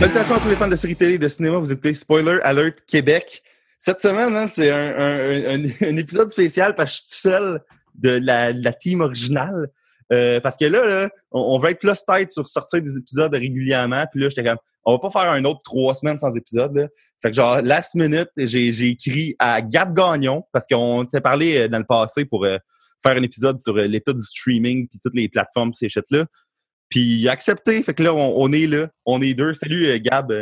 Salutations à tous les fans de séries télé et de cinéma. Vous écoutez Spoiler Alert Québec. Cette semaine, hein, c'est un, épisode spécial parce que je suis seul de la, team originale. Euh, parce que là, on, va être plus tête sur sortir des épisodes régulièrement. Puis là, j'étais comme, on va pas faire un autre trois semaines sans épisode. Là. Fait que genre, last minute, j'ai écrit à Gab Gagnon parce qu'on s'est parlé euh, dans le passé pour euh, faire un épisode sur euh, l'état du streaming puis toutes les plateformes, ces shit-là. Puis il a accepté. Fait que là, on, on est là. On est deux. Salut, euh, Gab.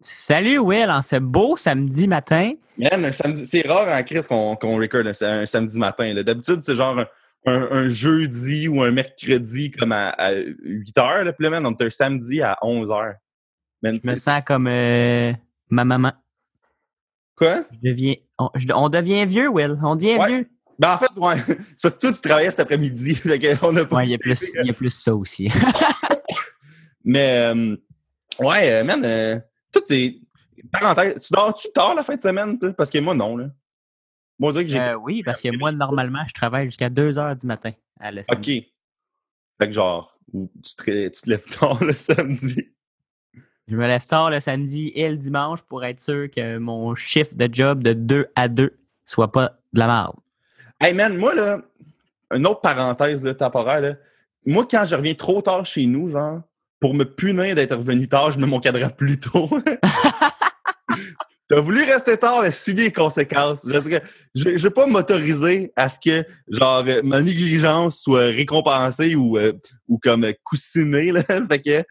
Salut, Will. En ce beau samedi matin. Man, samedi, c'est rare en crise qu'on qu record un samedi matin. D'habitude, c'est genre un, un, un, jeudi ou un mercredi comme à, à 8 heures. Là, puis là, man, on est un samedi à 11 heures. Man, je me sens comme euh, ma maman. Quoi? Je deviens, on, je, on, devient vieux, Will. On devient ouais. vieux. Ben en fait, ouais. C'est parce que toi, tu travaillais cet après-midi. ouais, il y, a plus, il y a plus ça aussi. Mais, euh, ouais, man, euh, tout est. Parenthèse, tu dors-tu tard la fin de semaine, toi? Parce que moi, non, là. Moi, dirait que j'ai. Euh, oui, parce que moi, normalement, je travaille jusqu'à 2 heures du matin à la OK. Fait que genre, tu te, tu te lèves tard le samedi. Je me lève tard le samedi et le dimanche pour être sûr que mon chiffre de job de 2 à 2 soit pas de la merde. Hey man, moi là, une autre parenthèse là, temporaire, là. moi quand je reviens trop tard chez nous, genre, pour me punir d'être revenu tard, je mets mon cadran plus tôt. T'as voulu rester tard, mais subir les conséquences. Je ne vais pas m'autoriser à ce que genre ma négligence soit récompensée ou, euh, ou comme coussinée. Là. fait que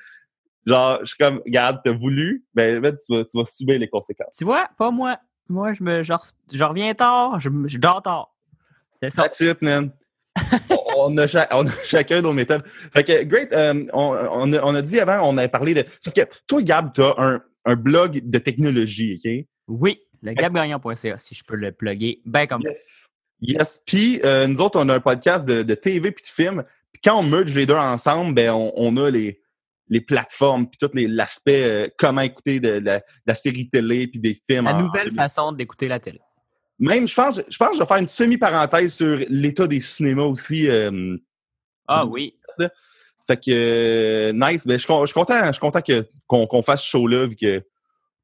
genre, je suis comme, regarde, t'as voulu, ben, ben tu, vas, tu vas subir les conséquences. Tu vois, pas moi. Moi, je me je, je reviens tard, je, je dors tard. C'est ça. That's it, man. on, a cha on, a chacun nos méthodes. Fait que, great, um, on, on, a, on, a, dit avant, on avait parlé de. Parce que toi, Gab, tu as un, un, blog de technologie, OK? Oui, le gabgagnon.ca, si je peux le plugger. Ben comme Yes. Yes. Puis, euh, nous autres, on a un podcast de, de TV puis de film. Puis, quand on merge les deux ensemble, ben, on, on a les, les plateformes, puis tout l'aspect euh, comment écouter de, de, la, de, la, série télé, puis des films. La nouvelle en... façon d'écouter la télé. Même, je pense, je pense que je vais faire une semi-parenthèse sur l'état des cinémas aussi. Euh, ah oui. Fait que, euh, nice. Ben, je, je, suis content, je suis content qu'on qu fasse ce show-là, vu que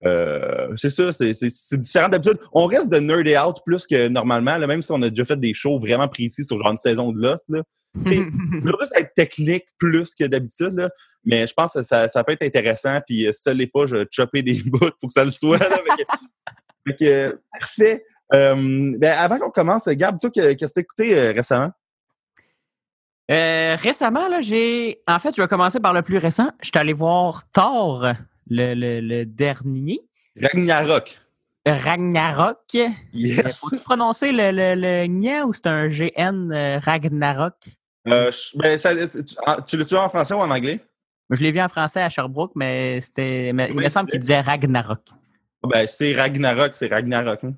euh, c'est ça, c'est différent d'habitude. On reste de nerd out plus que normalement, là, même si on a déjà fait des shows vraiment précis sur genre une saison de Lost. Là. juste être technique plus que d'habitude, mais je pense que ça, ça, peut être intéressant. Puis si ça l'est pas, je vais chopper des bouts pour que ça le soit. Là, fait que, fait que, parfait. Euh, ben avant qu'on commence, Gab, toi, qu'est-ce que tu as écouté euh, récemment? Euh, récemment, là, j'ai. En fait, je vais commencer par le plus récent. Je suis allé voir Thor, le, le, le dernier. Ragnarok. Ragnarok. Yes. Faut-tu prononcer le, le, ou c'est un GN euh, Ragnarok? Euh, ben, ça, tu, tu l'as-tu en français ou en anglais? Je l'ai vu en français à Sherbrooke, mais c'était. Il me semble qu'il disait Ragnarok. Ben, c'est Ragnarok, c'est Ragnarok. Hein?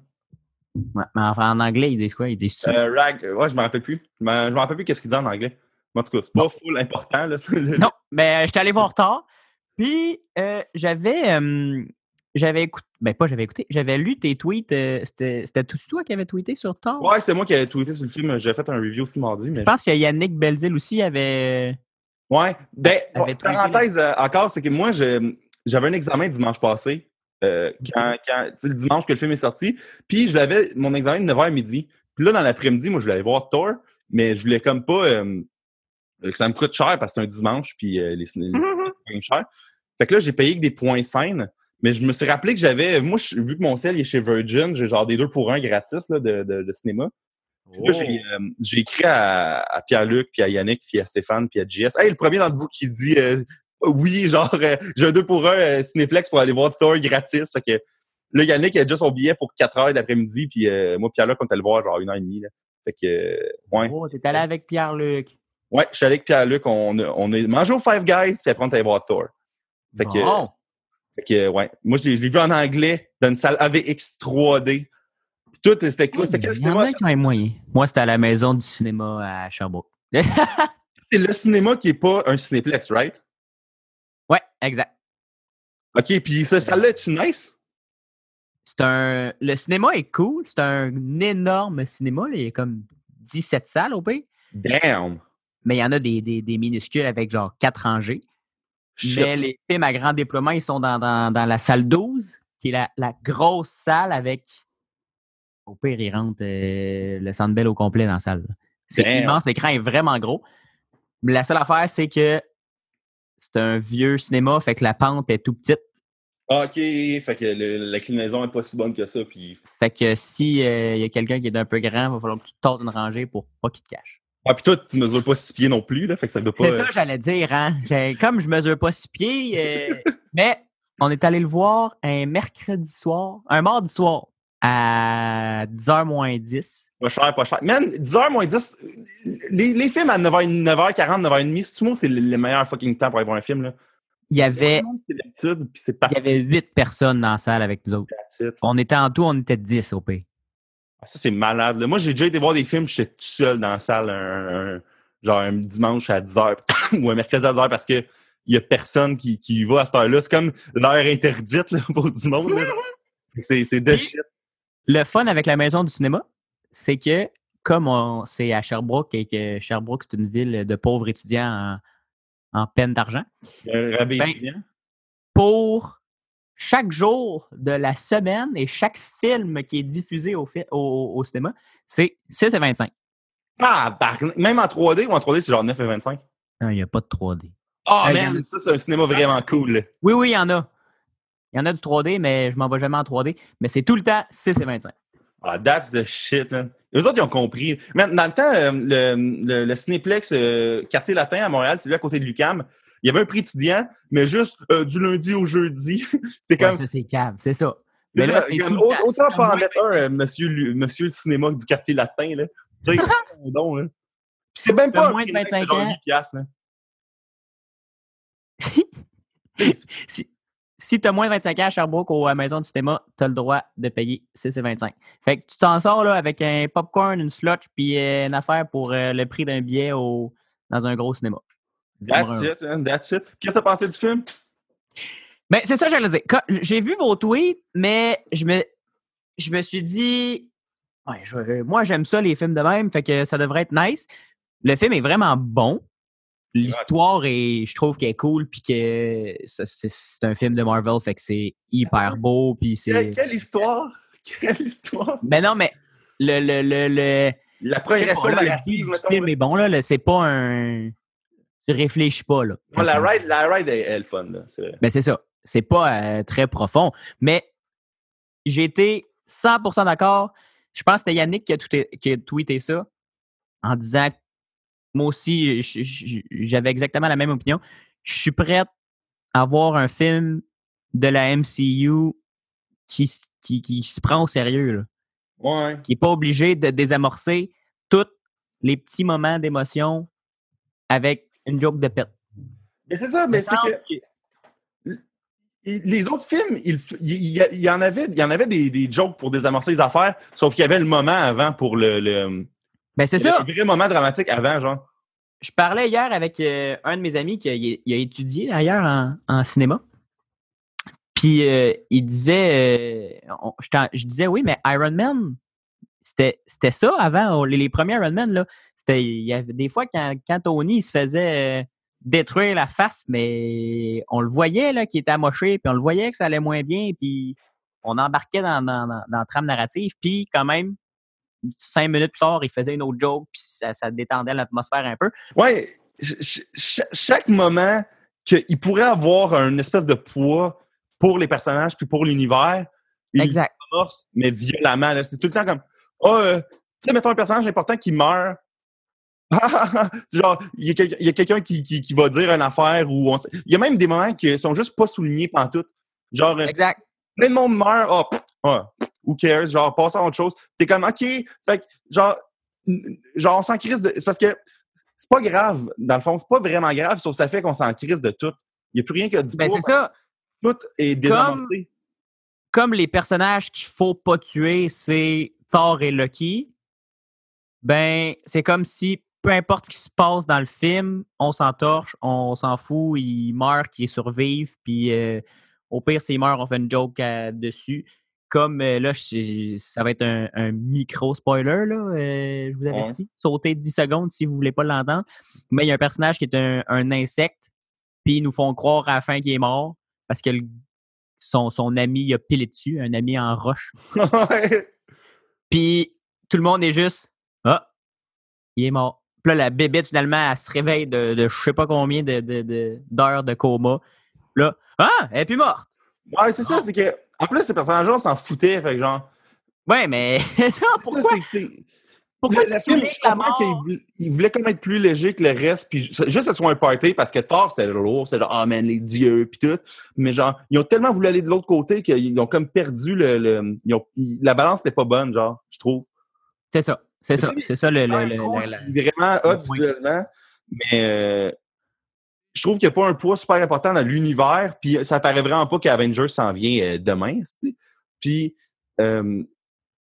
Ouais, mais enfin, en anglais, ils disent quoi? Ils disent euh, Rag. Ouais, je me rappelle plus. Je me rappelle plus qu'est-ce qu'ils disent en anglais. En tout cas, c'est pas full important. Là. non, mais euh, j'étais allé voir tard. Puis, euh, j'avais. Euh, j'avais écouté. Ben, pas j'avais écouté. J'avais lu tes tweets. Euh, C'était tout toi qui avais tweeté sur Thor? Ouais, c'est moi qui avais tweeté sur le film. J'ai fait un review aussi mardi. Mais... Je pense que Yannick Belzil aussi avait. Ouais. Ben, avait parenthèse euh, encore, c'est que moi, j'avais un examen dimanche passé. Euh, quand, quand le dimanche que le film est sorti. Puis je l'avais, mon examen de 9h à midi. Puis là, dans l'après-midi, moi, je voulais aller voir Thor, mais je voulais comme pas euh, que ça me coûte cher parce que c'est un dimanche, puis euh, les cinémas, c'est cher. Fait que là, j'ai payé que des points scènes, mais je me suis rappelé que j'avais, moi, je, vu que mon ciel est chez Virgin, j'ai genre des deux pour un gratis là, de, de, de cinéma. Puis là, j'ai euh, écrit à, à Pierre-Luc, puis à Yannick, puis à Stéphane, puis à JS. Hey, le premier d'entre vous qui dit oui, genre, euh, j'ai un deux pour un euh, Cinéplex pour aller voir Thor gratis. Fait que là, Yannick a déjà son billet pour 4 heures l'après-midi, puis euh, moi, Pierre-Luc, on est allé le voir genre une heure et demie. Là. Fait que, euh, ouais. Oh, t'es allé avec Pierre-Luc. Ouais, je suis allé avec Pierre-Luc. On, on a mangé au Five Guys, puis après, on est allé voir Thor. Fait que, bon. Fait que ouais. Moi, je l'ai vu en anglais dans une salle AVX 3D. Puis tout, c'était quoi? C'était quel cinéma? moyen. Moi, c'était à la maison du cinéma à Sherbrooke. c'est le cinéma qui est pas un cinéplex, right? Ouais, exact. OK, puis ça, salle-là, est-tu nice? c'est un. Le cinéma est cool. C'est un énorme cinéma. Il y a comme 17 salles au pays. Damn! Mais il y en a des, des, minuscules avec genre 4 rangées. Mais les films à grand déploiement, ils sont dans, dans, la salle 12, qui est la, la, grosse salle avec. Au pire, ils rentrent euh, le belle au complet dans la salle. C'est immense, l'écran est vraiment gros. Mais la seule affaire, c'est que c'est un vieux cinéma, fait que la pente est tout petite. OK, fait que l'inclinaison n'est pas si bonne que ça. Puis... Fait que si euh, y a quelqu'un qui est un peu grand, il va falloir que tu tordes une rangée pour pas qu'il te cache. Ah, puis toi, tu mesures pas six pieds non plus, là, fait que ça doit pas... C'est ça, j'allais dire, hein. Comme je mesure pas six pieds, euh, mais on est allé le voir un mercredi soir, un mardi soir, à 10h moins 10. Pas cher, pas cher. Man, 10h moins 10, les, les films à 9h, 9h40, 9h30, c'est tout le monde, c'est le meilleur fucking temps pour aller voir un film, là. Il y avait. Il y avait huit personnes dans la salle avec nous autres. On était en tout, on était 10 au pays. Ah, ça, c'est malade. Moi, j'ai déjà été voir des films, j'étais tout seul dans la salle, un, genre un dimanche à 10h ou un mercredi à 10h parce qu'il n'y a personne qui, qui va à cette heure-là. C'est comme l'heure interdite pour du monde. c'est de shit. Le fun avec la maison du cinéma, c'est que comme c'est à Sherbrooke et que Sherbrooke, c'est une ville de pauvres étudiants en, en peine d'argent. Ben, pour chaque jour de la semaine et chaque film qui est diffusé au, au, cinéma, c'est 6 et 25. Ah, même en 3D ou en 3D, c'est genre 9 et 25? Non, il n'y a pas de 3D. Oh, man, ça, c'est un cinéma vraiment cool. Oui, oui, il y en a. Il y en a du 3D, mais je m'en vais jamais en 3D. Mais c'est tout le temps 6 et 25. Ah, that's the shit, man. Les autres, ils ont compris. Mais dans le temps, euh, le, le, Cinéplex euh, Quartier Latin à Montréal, c'est là à côté de l'UCAM. Il y avait un prix étudiant, mais juste euh, du lundi au jeudi. c'est comme... ça, c'est cave, c'est ça. Mais là, c'est autant pas en mettre un, monsieur, monsieur le cinéma du Quartier Latin, là. Tu sais, donc, là. c'est même pas moins de 25 ans. Piastres, là. si, si tu as moins de 25 ans à Sherbrooke ou à la maison du cinéma, tu as le droit de payer 6,25. Fait que tu t'en sors là, avec un popcorn, une slotch, puis euh, une affaire pour euh, le prix d'un billet au, dans un gros cinéma. That's it, that's it. Qu'est-ce que tu as pensé du film? Ben, c'est ça que j'allais dire. J'ai vu vos tweets, mais je me, je me suis dit, ouais, moi, j'aime ça, les films de même, fait que ça devrait être nice. Le film est vraiment bon l'histoire est, je trouve qu'elle est cool, puis que c'est un film de Marvel, fait que c'est hyper beau, puis c'est. Quelle, histoire! Quelle histoire! Mais non, mais le. le, le, le la progression narrative, le film est bon, là. c'est pas un. Tu réfléchis pas, là. la ride, la ride est, le fun, là. Ben, c'est ça. C'est pas euh, très profond, mais j'ai été 100% d'accord. Je pense que c'était Yannick qui a, qui a tweeté ça en disant moi aussi, j'avais exactement la même opinion. Je suis prête à voir un film de la MCU qui, qui, se prend au sérieux. Qui n'est pas obligé de désamorcer tous les petits moments d'émotion avec une joke de pète. Mais c'est ça, mais c'est que. Les autres films, il, y en avait, il y en avait des, des jokes pour désamorcer les affaires, sauf qu'il y avait le moment avant pour le ben, c'est ça. Un vrai moment dramatique avant, genre. Je parlais hier avec euh, un de mes amis qui a, étudié d'ailleurs en, cinéma. Puis euh, il disait, euh, je, disais oui, mais Iron Man, c'était ça avant, les, premiers Iron Man, là. Il y avait des fois quand, Tony il se faisait détruire la face, mais on le voyait là, qu'il était amoché, puis on le voyait que ça allait moins bien, puis on embarquait dans, dans, dans, dans la trame narrative, puis quand même, cinq minutes plus tard, il faisait une autre joke, puis ça, ça détendait l'atmosphère un peu. Ouais, chaque moment qu'il pourrait avoir un espèce de poids pour les personnages puis pour l'univers, il force, mais violemment. C'est tout le temps comme, oh, euh, tu sais, mettons un personnage important qui meurt. genre, il y a, quelqu'un qui, qui, va dire une affaire ou il y a même des moments qui sont juste pas soulignés pendant tout. Genre, euh, exact. plein de monde meurt, oh, who cares, genre, passe à autre chose. T'es comme, OK, fait que, genre, genre, on s'en crise de. C'est parce que c'est pas grave, dans le fond, c'est pas vraiment grave, sauf que ça fait qu'on s'en crise de tout. Il n'y a plus rien que du ben, c'est ça. Tout est désamorcé. Comme, les personnages qu'il faut pas tuer, c'est Thor et Loki, ben, c'est comme si peu importe ce qui se passe dans le film, on s'entorche, on s'en fout, ils meurent, qu'ils survivent, puis euh, au pire, s'ils meurent, on fait une joke dessus comme euh, là, ça va être un, micro-spoiler, là, euh, je vous avertis. Sautez 10 secondes si vous voulez pas l'entendre. Mais il y a un personnage qui est un, insecte, puis ils nous font croire à la fin qu'il est mort parce que son, son ami a pilé dessus, un ami en roche. puis tout le monde est juste Ah, il est mort. Puis là, la bébête, finalement, elle se réveille de, de je sais pas combien d'heures de, de, coma. Là, ah, elle est plus morte. Ouais, c'est ça, c'est que en plus, ces personnages-là, s'en foutaient. Fait genre. Ouais, mais ça, pourquoi? C'est pourquoi le, film, je comprends qu'il voulait comme être plus léger que le reste, puis juste que ce soit un party, parce que Thor, c'était lourd, c'était genre, oh man, les dieux, puis tout. Mais genre, ils ont tellement voulu aller de l'autre côté qu'ils ont comme perdu le... le la balance n'était pas bonne, genre, je trouve. C'est ça, c'est ça, c'est ça le... le, le vraiment hot visuellement, mais euh, je trouve qu'il n'y a pas un poids super important dans l'univers, puis ça paraît vraiment pas qu'Avengers s'en vient euh, demain, Puis, euh,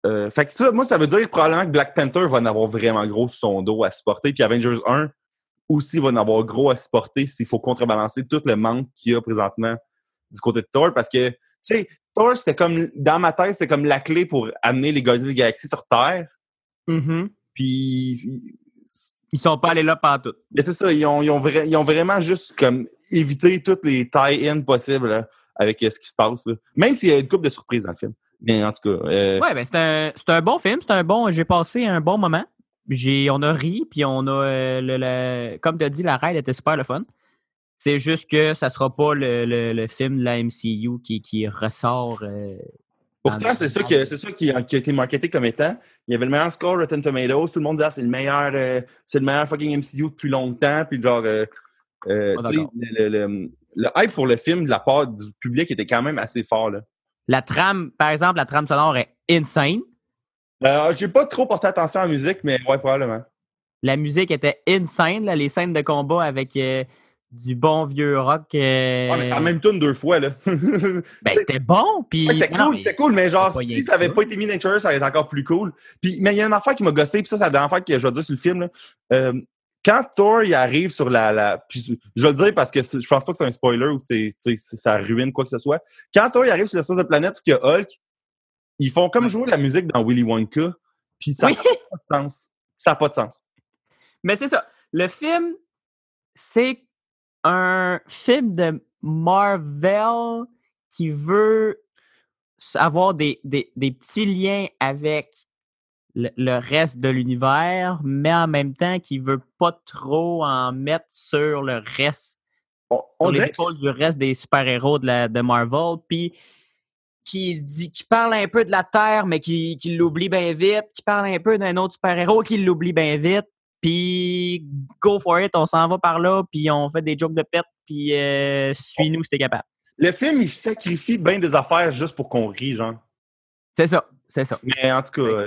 euh, fait que ça, moi, ça veut dire probablement que Black Panther va en avoir vraiment gros sur son dos à supporter, puis Avengers 1 aussi va en avoir gros à supporter s'il faut contrebalancer tout le manque qu'il y a présentement du côté de Thor, parce que, tu sais, Thor, c'était comme, dans ma tête, c'est comme la clé pour amener les Gardiens de la sur Terre. Mm-hmm. Puis ils sont pas allés là partout. Mais c'est ça, ils ont, ils, ont ils ont, vraiment juste comme évité toutes les tie-ins possibles avec euh, ce qui se passe. Même s'il y a une couple de surprises dans le film. Mais en tout cas. Euh... Ouais, ben c'est un, un, bon film. C'est un bon. J'ai passé un bon moment. J'ai, on a ri, puis on a euh, le, comme tu as dit, la ride était super le fun. C'est juste que ça sera pas le, le, film de la MCU qui, qui ressort euh, Pourtant, c'est ça, que, c'est ça qui a, été marketé comme étant. Il y avait le meilleur score Rotten Tomatoes. Tout le monde disait ah, c'est le meilleur, c'est le meilleur fucking MCU depuis longtemps. Puis genre, le, le, le, hype pour le film de la part du public était quand même assez fort. Là. La trame, par exemple, la trame sonore est insane. Euh, j'ai pas trop porté attention à la musique, mais ouais, probablement. La musique était insane. Là, les scènes de combat avec du bon vieux rock. Euh... mais c'est la même tune deux fois, là. ben, c'était bon, puis... c'était cool, c'était cool, mais genre, si ça avait pas été mis dans ça aurait été encore plus cool. Puis, mais il y a une affaire qui m'a gossé, puis ça, c'est la dernière fois que je vais dire sur le film, là. Quand Thor, il arrive sur la... la puis je vais le dire parce que je pense pas que c'est un spoiler ou que ça ruine quoi que ce soit. Quand Thor, il arrive sur l'espace de planète, ce qu'il y a Hulk, ils font comme jouer la musique dans Willy Wonka, puis ça n'a pas de sens. Ça n'a pas de sens. Mais c'est ça. Le film, c'est un film de Marvel qui veut avoir des, des, des petits liens avec le, reste de l'univers, mais en même temps qui veut pas trop en mettre sur le reste, on, les épaules du reste des super-héros de, de Marvel, puis qui, dit, qui parle un peu de la Terre, mais qui, qui l'oublie bien vite, qui parle un peu d'un autre super-héros qui l'oublie bien vite, puis go for it, on s'en va par là, puis on fait des jokes de pète, puis euh, suis-nous si t'es capable. Le film, il sacrifie bien des affaires juste pour qu'on rie, genre. C'est ça, c'est ça. Mais en tout cas,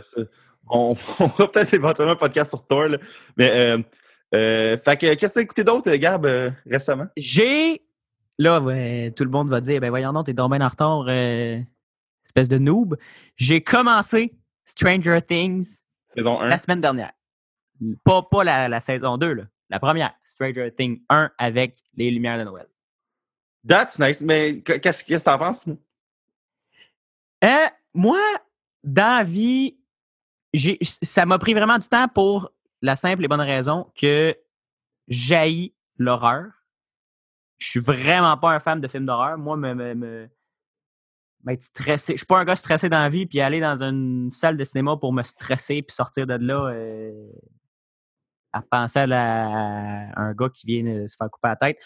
on, on fera peut-être éventuellement un podcast sur Thor, là. Mais, euh, euh, fait que, qu'est-ce que t'as écouté d'autre, Gab, récemment? J'ai, là, tout le monde va dire, ben voyons donc, t'es dans en retard, espèce de noob. J'ai commencé Stranger Things Saison 1. la semaine dernière. Pas, pas la, saison 2, là. la première, Stranger Things 1 avec les Lumières de Noël. That's nice. Mais qu'est-ce que tu en penses? Euh, moi, dans la vie, ça m'a pris vraiment du temps pour la simple et bonne raison que j'haïs l'horreur. Je suis vraiment pas un fan de films d'horreur. Moi, me, me, me m'être stressé. Je suis pas un gars stressé dans la vie, puis aller dans une salle de cinéma pour me stresser puis sortir de là, euh, à penser à, un gars qui vient se faire couper la tête.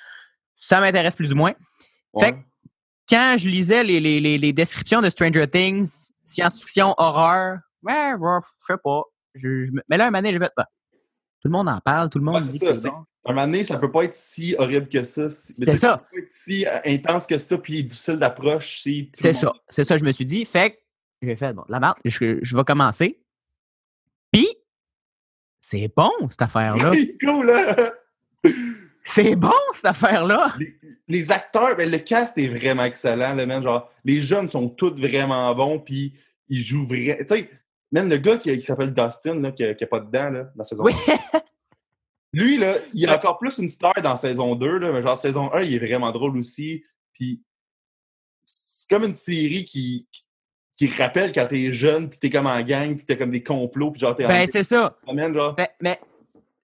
Ça m'intéresse plus ou moins. Fait que, quand je lisais les, les, les, descriptions de Stranger Things, science-fiction, horreur, ouais, je sais pas. mais là, un donné, j'ai fait, bah, tout le monde en parle, tout le monde dit que c'est bon. Un moment donné, ça peut pas être si horrible que ça. C'est ça. Ça peut pas être si euh, intense que ça, puis difficile d'approche. c'est ça. C'est ça, je me suis dit. Fait que j'ai fait, bon, la merde, je, je vais commencer. Puis, c'est bon, cette affaire-là. cool, hein? C'est bon, cette affaire-là! Les, acteurs, ben, le cast est vraiment excellent. même, genre, les jeunes sont tous vraiment bons, puis ils jouent vraiment. Tu sais, même le gars qui, s'appelle Dustin, là, qui n'est pas dedans, là, dans la saison oui. Lui, là, il est encore plus une star dans saison 2, là, mais genre, saison 1, il est vraiment drôle aussi. Puis, c'est comme une série qui, qui rappelle quand t'es jeune, puis t'es comme en gang, puis t'as comme des complots, puis genre t'es Ben, c'est ça. genre. Mais, mais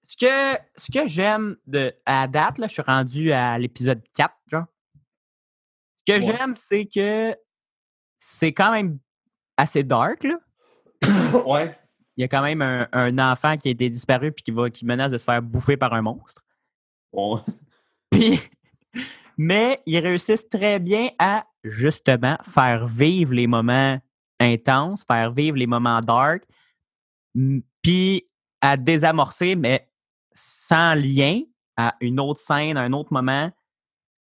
ce que, ce que j'aime de à date, là, je suis rendu à l'épisode 4, genre. Ce que Ouais. j'aime, c'est que c'est quand même assez dark, là. ouais. Il y a quand même un, un enfant qui a été disparu puis qui, va, qui menace de se faire bouffer par un monstre. Puis, mais ils réussissent très bien à justement faire vivre les moments intenses, faire vivre les moments dark, puis à désamorcer, mais sans lien à une autre scène, à un autre moment,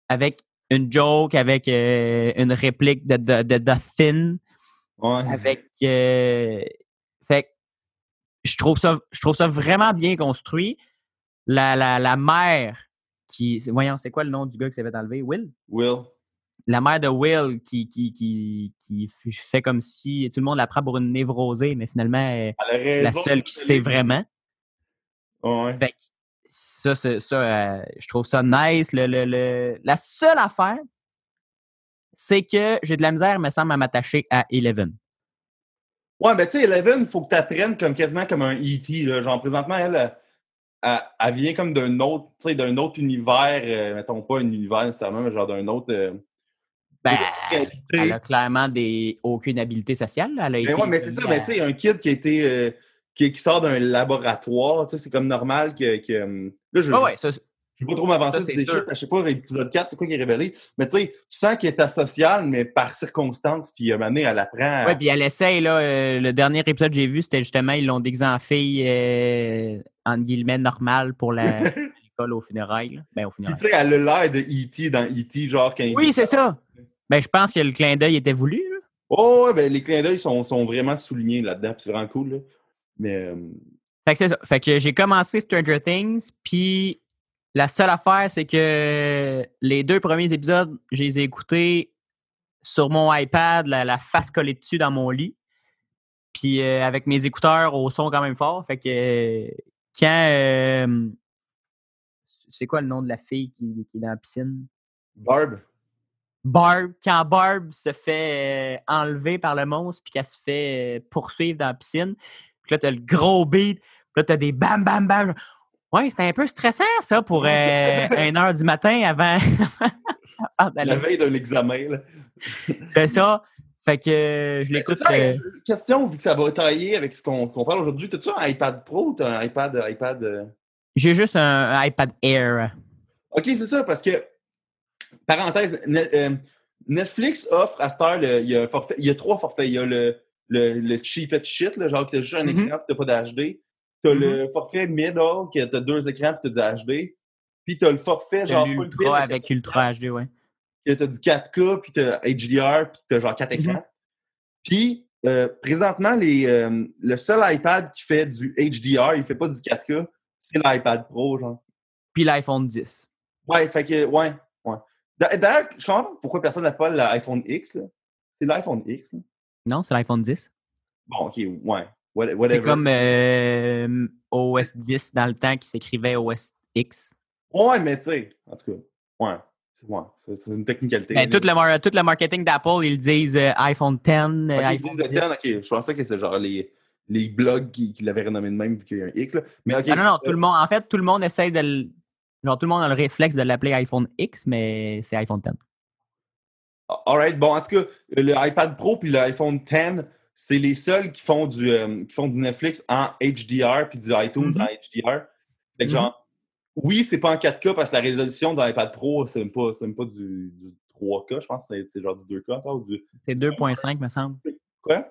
avec une joke, avec euh, une réplique de, de, de The Thin, Ouais. avec. euh, fait je trouve ça, je trouve ça vraiment bien construit. La, la, la mère qui. Voyons, c'est quoi le nom du gars qui s'est fait enlever? Will? Will. La mère de Will qui, qui, qui, qui fait comme si tout le monde la prend pour une névrosée, mais finalement, elle est la seule qui sait vraiment. Ouais. Fait que ça, ça euh, je trouve ça nice. Le, le, le- La seule affaire, c'est que j'ai de la misère, me semble, à m'attacher à Eleven. Ouais, ben tu sais, Eleven, il faut que tu apprennes comme quasiment comme un E.T. Genre, présentement, elle, elle, elle- vient comme d'un autre, tu sais, d'un autre univers, euh, mettons pas un univers nécessairement, mais genre d'un autre. euh, Ben. Elle a clairement des, aucune habileté sociale. là. Elle a Ben été ouais, mais c'est ça, école ben tu sais, un kid qui a été. euh, qui, qui sort d'un laboratoire, tu sais, c'est comme normal que. que euh, là, je Ah ouais, ça, je vais pas trop m'avancer sur c'est des shit, je sais pas, l'épisode 4, c'est quoi qui est révélé. Mais tu sais, tu sens qu'elle est asociale, mais par circonstance, puis à un moment donné, elle apprend. à- Ouais, puis elle essaye, là. euh, le dernier épisode que j'ai vu, c'était justement, ils l'ont déguisé en fille, euh, entre guillemets, normale pour la- l'école au funérailles. Ben, au funérailles. tu sais, elle a l'air de E.T. dans E.T., genre quand Oui, c'est ça. Ben, je pense que le clin d'œil était voulu. là. Oh, ben les clins d'œil sont, sont vraiment soulignés là-dedans, puis c'est vraiment cool. Là. Mais euh, Fait que c'est ça. Fait que j'ai commencé Stranger Things, puis la seule affaire, c'est que les deux premiers épisodes, je les ai écoutés sur mon iPad, la, la face collée dessus dans mon lit, puis euh, avec mes écouteurs au son quand même fort. Fait que euh, quand... euh, c'est quoi le nom de la fille qui, qui est dans la piscine? Barb, Barb, quand Barb se fait enlever par le monstre puis qu'elle se fait poursuivre dans la piscine, puis là, t'as le gros beat, puis là, t'as des bam, bam, bam. Ouais, c'était un peu stressant, ça, pour euh, une heure du matin avant, la veille d'un examen. Là. C'est ça. Fait que euh, je l'écoute. Euh, euh, Question, vu que ça va tailler avec ce qu'on parle aujourd'hui, t'as-tu un iPad Pro ou t'as un iPad. iPad euh? J'ai juste un, un iPad Air. Ok, c'est ça, parce que, parenthèse, Ne- euh, Netflix offre à cette heure, le- il, y a un forfait, il y a trois forfaits. Il y a le, le, le cheap shit, là, genre que t'as juste un écran et t'as pas d'HD. T'as le forfait middle, que t'as deux écrans et t'as du HD. Puis t'as le forfait genre full avec Ultra HD, ouais. que t'as du 4K, puis t'as HDR, puis t'as genre quatre Mhm. écrans. Puis, euh, présentement, les, euh, le seul iPad qui fait du HDR, il fait pas du 4K, c'est l'iPad Pro, genre. Puis l'iPhone 10. Ouais, fait que, ouais, ouais. D'a- D'ailleurs, je comprends pas pourquoi personne n'appelle l'iPhone X. C'est l'iPhone X, là. Non, c'est l'iPhone 10. Bon, ok, ouais. What- C'est comme euh, OS 10 dans le temps qui s'écrivait OS X. Ouais, mais tu sais, en tout cas, ouais. Ouais, c'est- une technicalité. Ben, tout, le, mar- tout le marketing d'Apple, ils disent euh, iPhone 10, euh, Ok, ils iPhone disent le 10. 10, ok. Je pensais que c'est genre les, les blogs qui, qui l'avaient renommé de même vu qu'il y a un X, là. Mais. Ah non, non, tout euh, le monde, en fait, tout le monde essaie de le. Genre, tout le monde a le réflexe de l'appeler iPhone X, mais c'est iPhone 10. Alright, bon, en tout cas, le iPad Pro puis l'iPhone 10, c'est les seuls qui font du, euh, qui font du Netflix en HDR puis du iTunes Mhm. en HDR. Fait que Mhm. genre, oui, c'est pas en 4K parce que la résolution de l'iPad Pro, c'est même pas, même pas du, du 3K, je pense que c'est- genre du 2K encore. ou Du... C'est 2.5, me semble. Quoi?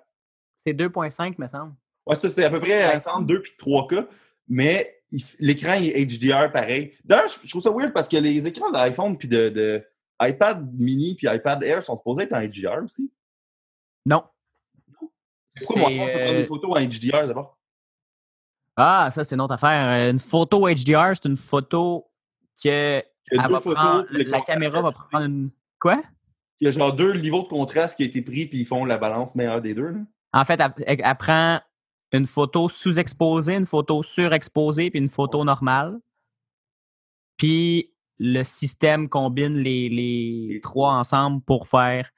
C'est 2.5, me semble. Ouais, ça, c'est à peu près ensemble 2 puis 3K, mais l'écran est HDR pareil. D'ailleurs, je je trouve ça weird parce que les écrans d'iPhone puis de, de iPad mini puis iPad Air sont supposés être en HDR aussi. Non. Pourquoi mon peut prendre euh, des photos en HDR d'abord? Ah, ça, c'est une autre affaire. Euh, Une photo HDR, c'est une photo que a va photos, prendre- la caméra va prendre une. Quoi? Il y a genre deux niveaux de contraste qui ont été pris puis ils font la balance meilleure des deux. Là. En fait, elle, elle- elle prend une photo sous-exposée, une photo surexposée, puis une photo normale. Puis le système combine les, les trois ensemble pour faire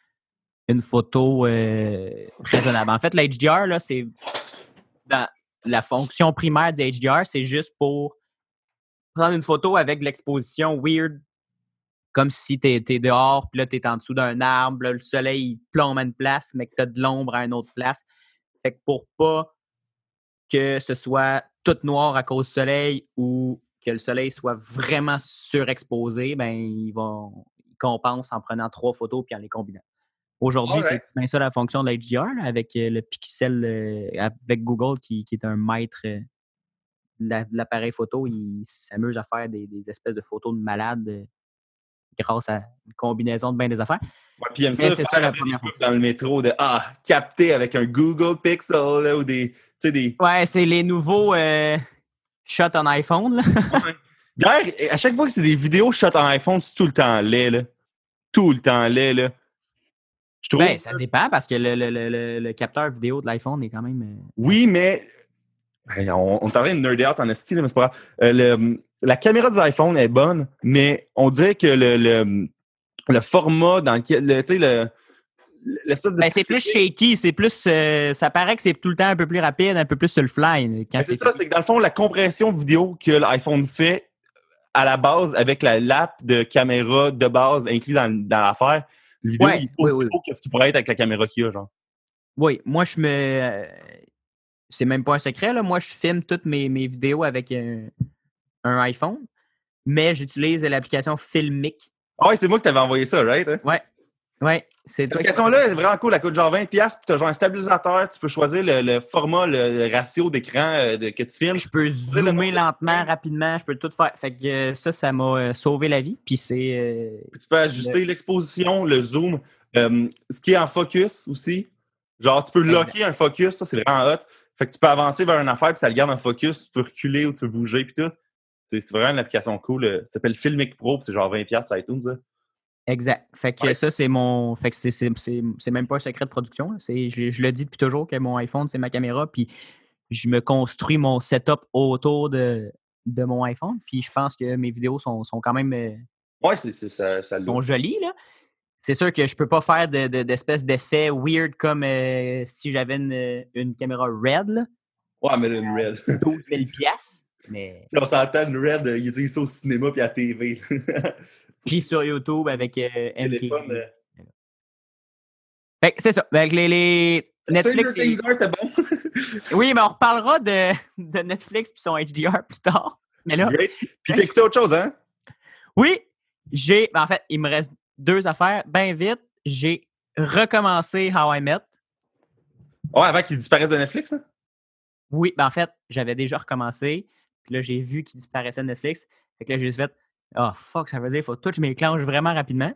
une photo euh, raisonnable. En fait, l'HDR, là, c'est la fonction primaire de HDR, c'est juste pour prendre une photo avec l'exposition weird, comme si tu étais dehors, puis là, tu es en dessous d'un arbre, le soleil plombe à une place, mais que tu as de l'ombre à une autre place. Fait que pour pas que ce soit tout noir à cause du soleil ou que le soleil soit vraiment surexposé, ben, ils vont ils compensent en prenant trois photos puis en les combinant. Aujourd'hui, c'est bien ça la fonction de l'HDR avec euh, le pixel, euh, avec Google qui, est un maître euh, de l'appareil photo. Il s'amuse à faire des, espèces de photos de malades grâce à une combinaison de bien des affaires. Ouais, puis il aime ça, ça la première dans le métro de Ah, capter avec un Google Pixel ou des. des... Ouais, c'est les nouveaux shots en iPhone. D'ailleurs, à chaque fois que c'est des vidéos shots en iPhone, c'est tout le temps laid. Là. Tout le temps laid. Là. Ben, ça dépend parce que le, capteur vidéo de l'iPhone est quand même. Euh, oui, mais. On, on de nerder out en style, mais c'est pas grave. Euh, la caméra de l'iPhone est bonne, mais on dirait que le, le, format dans lequel. Tu sais, le. Ben, c'est plus shaky, c'est plus. Euh, ça paraît que c'est tout le temps un peu plus rapide, un peu plus sur le fly. Ben, c'est ça, c'est que dans le fond, la compression vidéo que l'iPhone fait à la base avec la lap de caméra de base inclus dans, dans l'affaire, vidéo, il oui, qu'est-ce qui pourrait être avec la caméra qu'il y a, genre. Oui, moi, je me. C'est même pas un secret, là. Moi, je filme toutes mes, mes vidéos avec un, iPhone, mais j'utilise l'application Filmic. Ah ouais, c'est moi qui t'avais envoyé ça, right? Hein? Ouais. Ouais, Cette application-là est vraiment cool. Elle coûte genre 20$, puis tu as genre un stabilisateur. Tu peux choisir le, format, le, ratio d'écran euh, que tu filmes. Je peux zoomer lentement, rapidement. Je peux tout faire. Fait que euh, ça, ça m'a euh, sauvé la vie. Puis c'est. tu peux ajuster l'exposition, le zoom, ce qui est en focus aussi. Genre, tu peux locker un focus. Ça, c'est vraiment hot. Fait que tu peux avancer vers une affaire, puis ça le garde en focus. Tu peux reculer ou tu peux bouger, puis tout. C'est vraiment une application cool. Ça s'appelle Filmic Pro, c'est genre 20$ sur iTunes. Là. Exact. Fait que ça, c'est mon. Fait que c'est même pas un secret de production. Je, je le dis depuis toujours que mon iPhone, c'est ma caméra. Puis je me construis mon setup autour de, de mon iPhone. Puis je pense que mes vidéos sont, sont quand même. Euh, ouais, c'est ça, ça sont jolies, là. C'est sûr que je peux pas faire d'espèces de, d'effets weird comme euh, si j'avais une, une, caméra RED. Là. Ouais, mais une RED. 12 000 Mais... On s'entend, une RED, ils utilisent ça au cinéma puis à la TV. Puis sur YouTube avec euh, euh. c'est ça. Avec les, les Netflix. c'était bon. oui, mais on reparlera de, de Netflix puis son HDR plus tard. Mais là. Puis t'as écouté autre chose, hein? Oui. J'ai. Ben, en fait, il me reste deux affaires. Bien vite, j'ai recommencé How I Met. Ouais, avant qu'il disparaisse de Netflix, hein? Oui, ben en fait, j'avais déjà recommencé. Puis là, j'ai vu qu'il disparaissait de Netflix. Fait que là, j'ai juste fait ah, oh, fuck, ça veut dire qu'il faut tout je m'éclenche vraiment rapidement.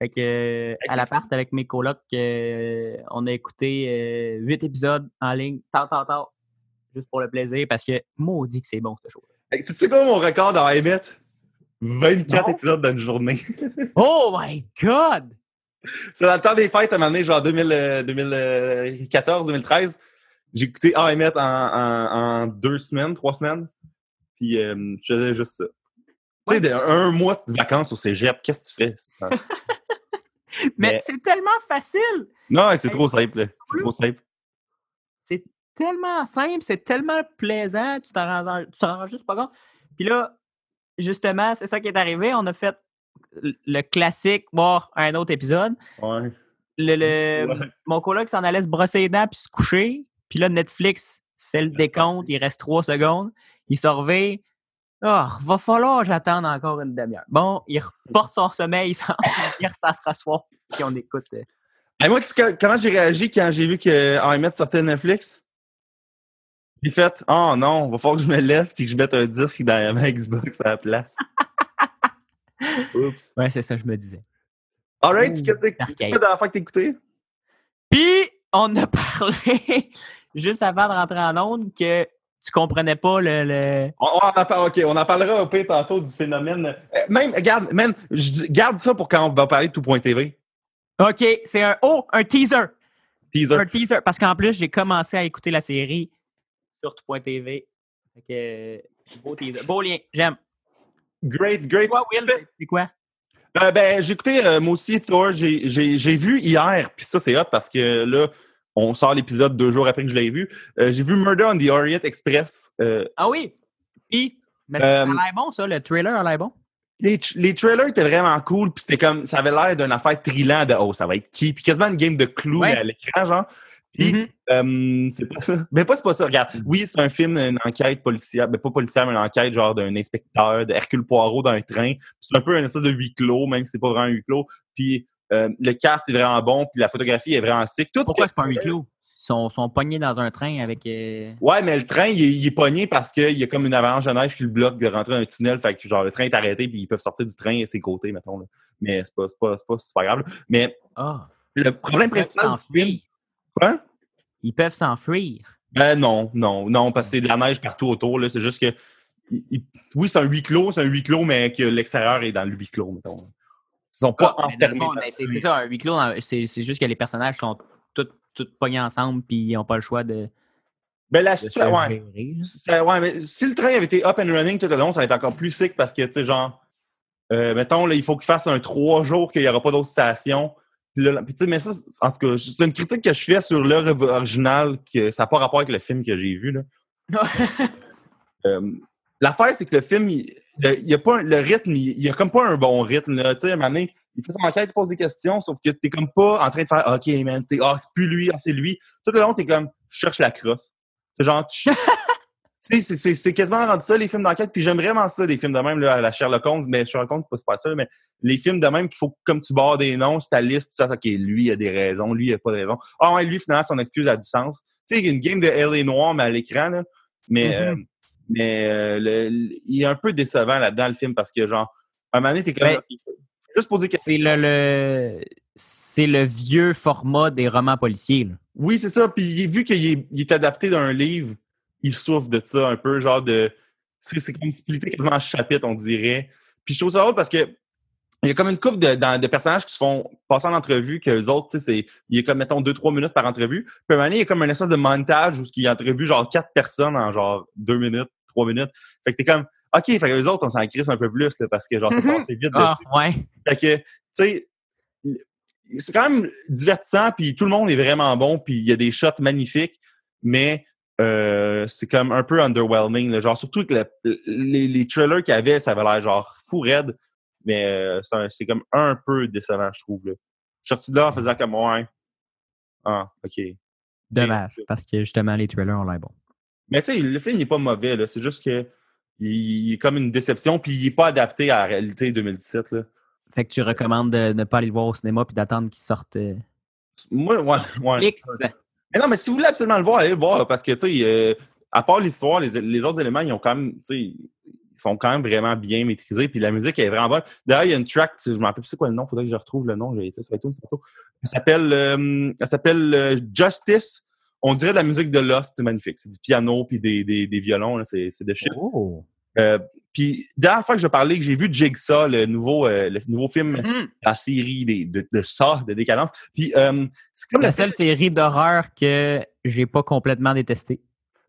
Fait que, à l'appart avec mes colocs, euh, on a écouté euh, huit épisodes en ligne, tant, tant, tant, juste pour le plaisir, parce que maudit que c'est bon, cette chose. tu sais quoi mon record dans Emmett? 24 épisodes dans une journée. oh my God! C'est dans le temps des fêtes, à un moment donné, genre 2014, 2013. J'ai écouté Emmett en, en, deux semaines, trois semaines. Puis euh, je faisais juste ça. Tu sais, un mois de vacances au cégep, qu'est-ce que tu fais? Mais, c'est tellement facile! Non, c'est trop simple. C'est trop simple. C'est tellement simple, c'est tellement plaisant, tu t'en rends, juste pas compte. Puis là, justement, c'est ça qui est arrivé. On a fait le classique, voir un autre épisode. Ouais. Le, Mon coloc s'en allait se brosser les dents puis se coucher. Puis là, Netflix fait le décompte, il reste trois secondes. Il se oh, va falloir j'attendre encore une demi-heure. Bon, il reporte son sommeil, il s'en ça se rasseoir, puis on écoute. Euh. Et moi, comment j'ai réagi quand j'ai vu que Ahmed sortait Netflix? J'ai fait Oh non, va falloir que je me lève et que je mette un disque dans ma Xbox à la place. Oups. Ouais, c'est ça, je me disais. Alright, qu'est-ce que tu la dernière fois que écouté? Puis, on a parlé juste avant de rentrer en onde que tu comprenais pas le. On, en OK, on en parlera un peu tantôt du phénomène. Euh, même, regarde, même, garde ça pour quand on va parler de tout.tv. OK, c'est un oh, un teaser. Teaser. Un teaser. Parce qu'en plus, j'ai commencé à écouter la série sur tout.tv. Beau teaser. Beau lien, j'aime. Great, great. C'est quoi, Will? C'est quoi? Euh, ben, j'ai écouté euh, moi aussi Thor. J'ai vu hier, puis ça, c'est hot parce que là, on sort l'épisode deux jours après que je l'ai vu. Euh, j'ai vu Murder on the Orient Express. ah oui? Puis, mais ça a l'air bon, ça, le trailer a l'air bon. Les, les, trailers étaient vraiment cool, puis c'était comme, ça avait l'air d'une affaire trillant de, oh, ça va être qui? Puis quasiment une game de clous à l'écran, genre. Puis, mm-hmm. c'est pas ça. Mais pas, c'est pas ça. Regarde, oui, c'est un film, une enquête policière, mais pas policière, mais une enquête genre d'un inspecteur, de Hercule Poirot dans un train. C'est un peu une espèce de huis clos, même si c'est pas vraiment un huis clos. Puis, euh, le cast est vraiment bon, puis la photographie est vraiment sick. Tout Pourquoi c'est pas un huis clos? Ils sont, sont, pognés dans un train avec. Euh, ouais, mais le train, il est, pogné parce qu'il y a comme une avalanche de neige qui le bloque de rentrer dans un tunnel. Fait que, genre, le train est arrêté, puis ils peuvent sortir du train à ses côtés, mettons. Là. Mais c'est pas, pas, pas, pas, grave. Mais ah. le problème principal du film. Quoi? Ils peuvent s'enfuir. Ben non, non, non, parce que c'est de la neige partout autour. C'est juste que. oui, c'est un huis clos, c'est un huis clos, mais que l'extérieur est dans le huis clos, mettons. Ils sont pas ah, enfermés. C'est ça, un huis clos, c'est juste que les personnages sont tous, tous pognés ensemble puis ils n'ont pas le choix de. Ben la situation. Ouais. ouais. mais si le train avait été up and running tout le long, ça va être encore plus sick parce que, tu sais, genre, euh, mettons, là, il faut qu'il fasse un trois jours qu'il n'y aura pas d'autres stations mais ça, en tout cas, c'est une critique que je fais sur l'œuvre originale, que ça n'a pas rapport avec le film que j'ai vu. Là. Euh, l'affaire, c'est que le film, il, il, a pas le rythme, il, il a comme pas un bon rythme. Là. Tu sais, à un moment donné, il fait son enquête, il pose des questions, sauf que t'es comme pas en train de faire OK, man, c'est ah, c'est plus lui, ah, c'est lui. Tout le long, t'es comme je cherche la crosse. C'est genre tu Tu sais, c'est quasiment rendu ça, les films d'enquête. Puis j'aime vraiment ça, les films de même, là, à la Sherlock Holmes. Mais Sherlock Holmes, c'est pas, ça, mais les films de même qu'il faut, comme tu barres des noms, c'est ta liste, tout ça, OK, lui, il a des raisons, lui, il a pas de raisons. Ah ouais, lui, finalement, son excuse a du sens. Tu sais, il y a une game de L.A. Noir, mais à l'écran, là. Mais, mm-hmm. euh, mais euh, il est un peu décevant là-dedans, le film, parce que, genre, à un moment donné, t'es comme... Ben, juste poser question. C'est le, le... c'est le vieux format des romans policiers, là. Oui, c'est ça. Puis vu qu'il est, est adapté d'un livre il souffre de ça un peu, genre de. C'est comme splitté quasiment en chapitre, on dirait. Puis je trouve ça drôle parce que il y a comme une couple de, de, personnages qui se font passer en entrevue que les autres, tu sais, il y a comme, mettons, deux, trois minutes par entrevue. Puis à un il y a comme un espèce de montage où il a entrevu genre quatre personnes en genre deux minutes, trois minutes. Fait que t'es comme, OK, fait que les autres, on s'en crisse un peu plus, là, parce que genre, t'as mm-hmm. passé vite ah, dessus. Ouais. Fait que, tu sais, c'est quand même divertissant, puis tout le monde est vraiment bon, puis il y a des shots magnifiques, mais euh, c'est comme un peu underwhelming. Genre, surtout que les, les, trailers qu'il y avait, ça avait l'air genre fou raide. Mais euh, c'est comme un peu décevant, je trouve. Là. Je suis sorti de là en faisant comme ouais. Ah, ok. Dommage, parce que justement, les trailers ont l'air bons. Mais tu sais, le film n'est pas mauvais. C'est juste que il, est comme une déception, puis il n'est pas adapté à la réalité 2017. Là. Fait que tu recommandes de ne pas aller le voir au cinéma puis d'attendre qu'il sorte. Euh, Moi, ouais. ouais. Mais non, mais si vous voulez absolument le voir, allez le voir parce que, tu sais, euh, à part l'histoire, les, autres éléments, ils ont quand même, tu sais, sont quand même vraiment bien maîtrisés. Puis la musique est vraiment bonne. D'ailleurs, il y a une track, je me rappelle plus c'est quoi le nom, il faudrait que je retrouve le nom. J'ai été sur iTunes, Elle s'appelle, euh, elle s'appelle euh, Justice. On dirait de la musique de Lost, c'est magnifique. C'est du piano puis des, des, des violons, c'est de shit. Oh. Euh, puis, dernière fois que je parlais, que j'ai vu Jigsaw, le nouveau, euh, le nouveau film, mm-hmm. la série de, de, ça, de décadence. Puis, euh, c'est comme la, seule série d'horreur que j'ai pas complètement détestée.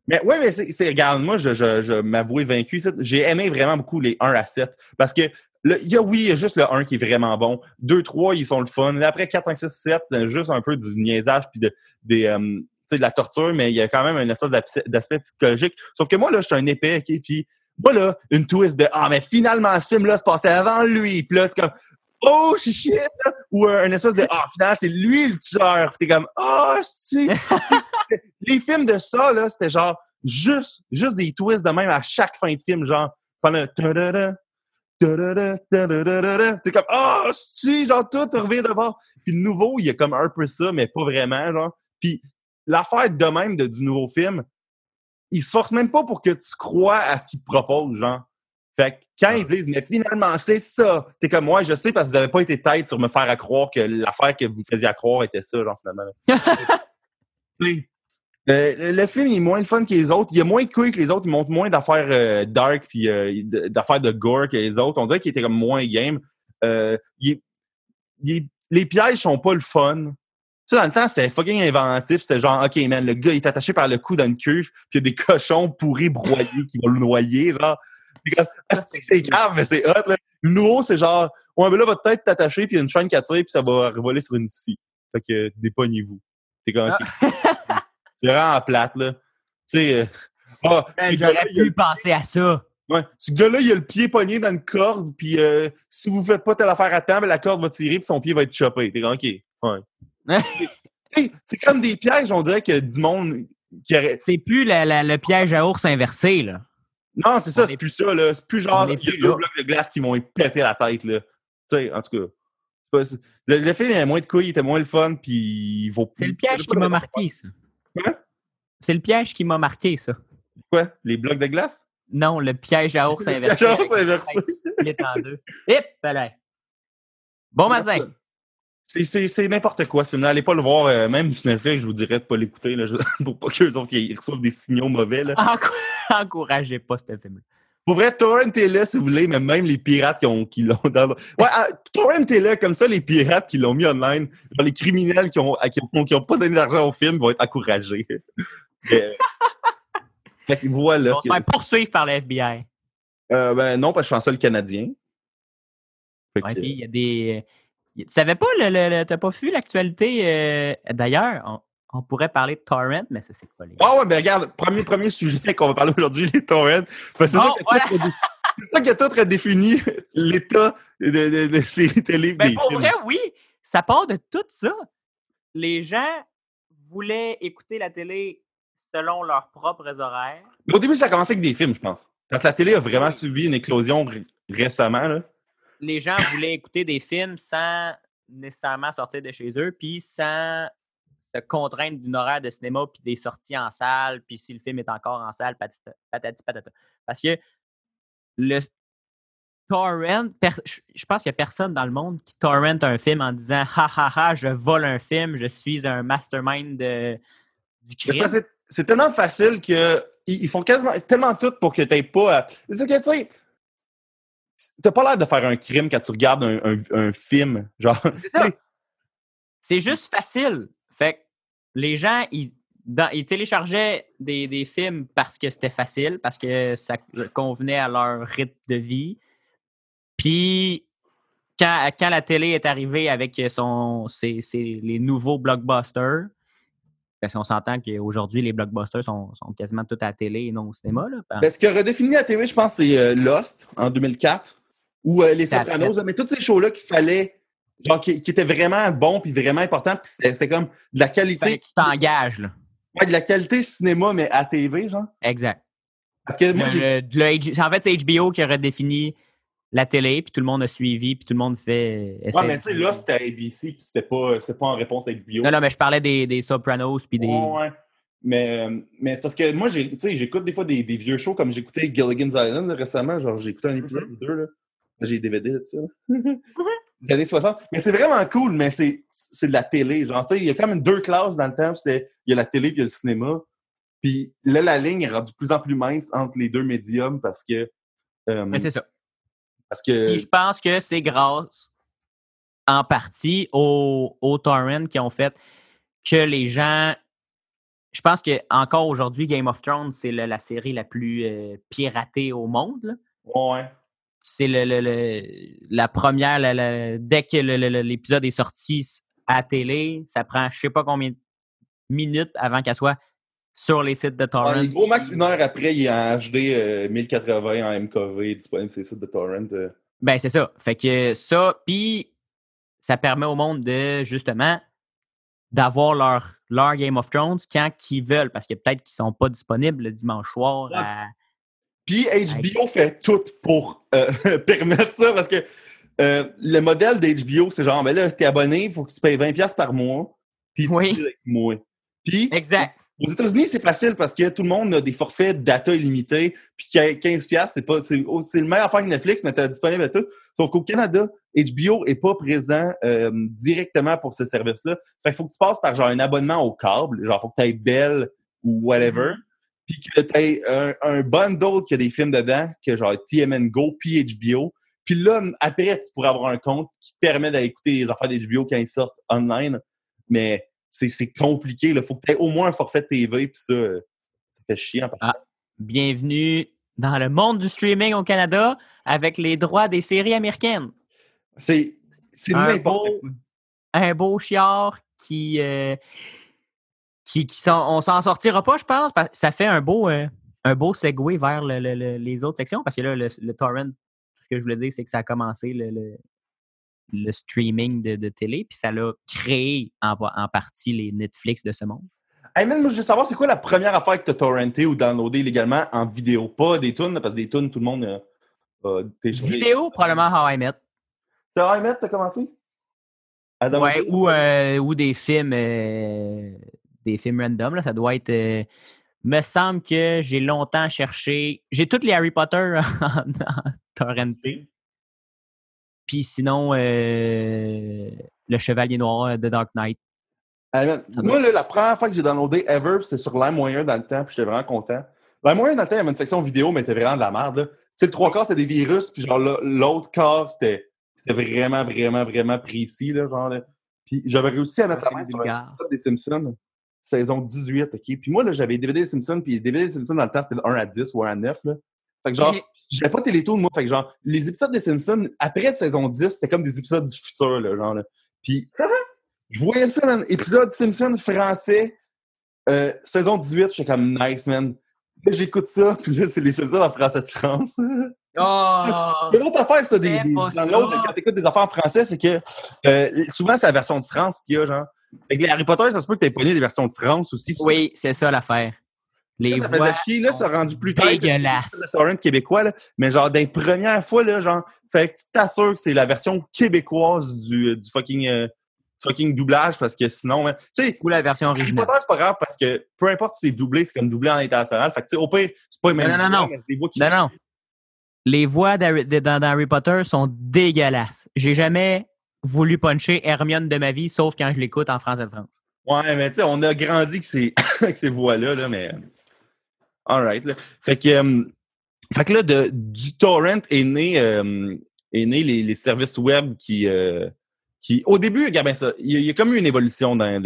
Mais oui, mais c'est, regarde, moi, je, je, je m'avoue vaincu. J'ai aimé vraiment beaucoup les 1 à 7 parce que il y a, oui, il y a juste le 1 qui est vraiment bon. 2, 3, ils sont le fun. après, 4, 5, 6, 7, c'est juste un peu du niaisage puis de, des, de la torture, mais il y a quand même un espèce d'aspect psychologique. Sauf que moi, là, je suis un épais, OK, puis moi, là, une twist de Ah, mais finalement, ce film-là se passait avant lui. Puis là, c'est comme Oh shit! Ou un espèce de Ah, finalement, c'est lui le tueur. T'es comme Ah, oh, si! Les films de ça, là, c'était genre juste, juste des twists de même à chaque fin de film, genre pendant T'es comme Ah, oh, si! Genre, tout revient de bord. Puis le nouveau, il y a comme un peu ça, mais pas vraiment, genre. Puis l'affaire de même de, du nouveau film, ils se forcent même pas pour que tu crois à ce qu'ils te proposent, genre. Fait que quand ils disent, mais finalement, c'est ça, t'es comme moi, je sais parce que vous n'avez pas été tête sur me faire à croire que l'affaire que vous me faisiez à croire était ça, genre, finalement. le, le, film est moins le fun que les autres. Il a moins de couilles que les autres. Il montre moins d'affaires euh, dark puis euh, d'affaires de gore que les autres. On dirait qu'il était comme moins game. Euh, les pièges sont pas le fun sais, dans le temps, c'était fucking inventif. C'était genre, OK, man, le gars, il est attaché par le cou dans une cuve, puis il y a des cochons pourris broyés qui vont le noyer, genre. c'est grave, mais c'est hot, là. Le nouveau, c'est genre, Ouais, ben là, votre tête est attachée, puis il y a une chaîne qui attire, puis ça va revoler sur une scie. Fait que dépognez-vous. T'es comme, OK. Ah. C'est vraiment plate, là. Tu sais, euh, ah, Ben, J'aurais pu penser à ça. Ouais. Ce gars-là, il a le pied pogné dans une corde, puis euh, si vous faites pas telle affaire à temps, ben, la corde va tirer, puis son pied va être chopé. T'es OK. Ouais. C'est comme des pièges, on dirait que du monde qui aurait. C'est plus la- la- le piège à ours inversé, là. Non, c'est ça, c'est est- plus ça, là. C'est plus genre, il y a plus deux là. blocs de glace qui vont péter la tête, là. Tu sais, en tout cas. Le, le film, il avait moins de couilles, il était moins le fun, puis il vaut C'est le piège qui m'a marqué, ça. Quoi? C'est le piège qui m'a marqué, ça. Quoi? Les blocs de glace? Non, le piège à ours Le inversé. piège à ours inversé. Split en deux. Hip, là. Bon matin. C'est- n'importe quoi, ce film-là. Allez pas le voir, euh, même sur Netflix, je vous dirais de pas l'écouter, pour pas qu'eux autres ils reçoivent des signaux mauvais. Là. Encour- Encouragez pas ce film Pour vrai, Torrent est là, si vous voulez, mais même les pirates qui ont- qui l'ont dans... Ouais, ah, Torrent est là, comme ça, les pirates qui l'ont mis online, genre les criminels qui ont, qui ont, qui ont pas donné d'argent au film vont être encouragés. Mais- fait que voilà. On ce se faire poursuivre par le FBI. Euh, ben non, parce que je suis en seul canadien. Fait que- Ouais, puis il y a des. Tu savais pas, le, le- le- t'as pas vu l'actualité? euh, D'ailleurs, on, on pourrait parler de Torrent, mais ça, c'est quoi, les Ah ouais, mais regarde, premier, premier sujet qu'on va parler aujourd'hui, les torrents. Que C'est ça, Bon, qui a tout redé- c'est ça qui a tout redéfini l'état de, de, de séries télé. Ben, des pour films. vrai, oui, ça part de tout ça. Les gens voulaient écouter la télé selon leurs propres horaires. Mais Au début, ça a commencé avec des films, je pense. Parce que la télé a vraiment subi une éclosion r- récemment. Là. Les gens voulaient écouter des films sans nécessairement sortir de chez eux, puis sans se contraindre d'une horaire de cinéma, puis des sorties en salle, puis si le film est encore en salle, patati patati patata. Parce que le torrent, je pense qu'il n'y a personne dans le monde qui torrent un film en disant ha ha ha, je vole un film, je suis un mastermind de, du crime. C'est tellement facile que ils font quasiment tellement tout pour que tu pas à. C'est que tu sais. T'as pas l'air de faire un crime quand tu regardes un, un- un film. Genre, ça. C'est juste facile. Les gens, ils, dans- ils téléchargeaient des, des films parce que c'était facile, parce que ça convenait à leur rythme de vie. Puis, quand, quand la télé est arrivée avec son, ses- ses- les nouveaux blockbusters, parce qu'on s'entend qu'aujourd'hui, les blockbusters sont, sont quasiment tous à la télé et non au cinéma. Là, Ben, ce qui a redéfini la TV, je pense, c'est euh, Lost en 2004 ou euh, Les Sopranos. mais tous ces shows-là qu'il fallait, genre, qui, qui étaient vraiment bons puis vraiment importants, puis c'était c'était comme de la qualité, que tu t'engages. là. ouais, de la qualité cinéma, mais à TV, genre. Exact. Parce que moi, Le- j'ai- le- le H- en fait, c'est HBO qui a redéfini la télé, puis tout le monde a suivi, puis tout le monde fait. essaie ouais, mais tu sais, Lost, c'était à ABC, puis c'était pas, pas en réponse à HBO. Non, non, mais je parlais des, des Sopranos, puis des. Ouais, ouais. Mais, euh, mais c'est parce que moi, j'ai- tu sais, j'écoute des fois des, des vieux shows comme j'écoutais Gilligan's Island là, récemment. Genre, j'ai écouté un épisode ou deux. Là. J'ai des DVD de ça. là. Des années 60. Mais c'est vraiment cool, mais c'est de la télé. Genre, il y a quand même deux classes dans le temps. Il y a la télé puis il y a le cinéma. Puis là, la ligne est rendue de plus en plus mince entre les deux médiums parce que. euh, Mais c'est ça. parce que. Puis je pense que c'est grâce, en partie, aux, aux torrents qui ont fait que les gens. Je pense que encore aujourd'hui, Game of Thrones, c'est la série la plus euh, piratée au monde. là. Ouais. C'est le, le- le- la première, la- la- dès que l'épisode est sorti à la télé, ça prend je sais pas combien de minutes avant qu'elle soit sur les sites de Ouais, torrent. il est gros max une heure après, il est en HD euh, 1080 en MKV disponible sur les sites de Torrent. euh. Ben, c'est ça. Fait que ça, puis ça permet au monde de, justement, d'avoir leur, leur Game of Thrones quand ils veulent, parce que peut-être qu'ils sont pas disponibles le dimanche soir. Ouais. à- Puis HBO fait tout pour euh, permettre ça parce que euh, le modèle d'HBO, c'est genre, ben là, t'es abonné, il faut que tu payes 20$ par mois, puis tu Oui. avec moi. Puis Exact. aux États-Unis, c'est facile parce que tout le monde a des forfaits de data illimités, puis qu'il y a 15$, c'est pas c'est le meilleur affaire que Netflix, mais t'as disponible à tout. Sauf qu'au Canada, HBO est pas présent euh, directement pour ce service-là. Fait qu'il faut que tu passes par genre un abonnement au câble, genre faut que tu aies Bell ou whatever, puis que tu aies un, un bundle qui a des films dedans, que genre TMN Go puis HBO. Puis là, après, tu pourras avoir un compte qui te permet d'aller écouter les affaires d'HBO quand ils sortent online. Mais c'est compliqué. Il faut que tu aies au moins un forfait TV, puis ça, euh, ça fait chier en partie. Ah. Bienvenue dans le monde du streaming au Canada avec les droits des séries américaines. C'est n'importe quoi. Un beau chiard qui, euh, qui, qui on s'en sortira pas, je pense, parce que ça fait un beau, euh, un beau segue vers les autres sections, parce que là, le, torrent, ce que je voulais dire, c'est que ça a commencé le, le streaming de, télé, puis ça l'a créé en, en, partie les Netflix de ce monde. Hey man, moi, je veux savoir, c'est quoi la première affaire que tu as torrenté ou downloadé illégalement en vidéo? Pas des tunes, parce que des tunes, tout le monde a, a Vidéo, probablement How I Met. C'est How I Met, t'as commencé? Ouais, ou, euh, ou des films euh, des films random, là, ça doit être... Euh, me semble que j'ai longtemps cherché... J'ai toutes les Harry Potter en, en torrenté. Puis sinon, euh, Le Chevalier Noir de Dark Knight. moi, la première fois que j'ai downloadé Ever, c'était sur LimeWire dans le temps, puis j'étais vraiment content. LimeWire dans le temps, il y avait une section vidéo, mais c'était vraiment de la merde. Tu sais, le trois quarts, c'était des virus, puis genre l'autre quart, c'était vraiment, vraiment, vraiment précis. Là, genre, Puis j'avais réussi à mettre ça main sur des Simpsons, saison 18, OK? Puis moi, là, j'avais DVD des Simpsons, puis DVD des Simpsons dans le temps, c'était 1 à 10 ou 1 à 9. Là. Fait que genre, j'avais pas Télétoon, moi. Fait que genre, les épisodes des Simpsons, après saison 10, c'était comme des épisodes du futur, là, genre. Là. Puis, je voyais ça, man. Épisode Simpson français, euh, saison 18, j'étais comme nice, man. Là, j'écoute ça, puis là, c'est les épisodes en français de France. Oh! C'est l'autre affaire, ça, des, dans l'autre, quand t'écoutes des affaires en français, c'est que euh, souvent, c'est la version de France qu'il y a, genre. Avec les Harry Potter, ça se peut que t'aies pogné des versions de France aussi. Oui, c'est ça l'affaire. Les ça, ça faisait chier, là, ça a rendu plus tard. Dégueulasse. Le torrent québécois, là. Mais genre, des premières fois, là, genre, fait que tu t'assures que c'est la version québécoise du, du fucking, euh, fucking doublage parce que sinon, tu sais. Ou la version originale. c'est pas grave parce que peu importe si c'est doublé, c'est comme doublé en international. Fait que, tu sais, au pire, c'est pas même. Non, non, non. non, non. Les voix dans Harry Potter sont dégueulasses. J'ai jamais voulu puncher Hermione de ma vie, sauf quand je l'écoute en français de France. Ouais, mais tu sais, on a grandi avec ces, voix-là, là, mais. Alright. Fait que, euh, fait que là, de, du torrent est né, euh, est né les, services web qui, euh, qui au début, regarde ça, il y, a, comme eu une évolution dans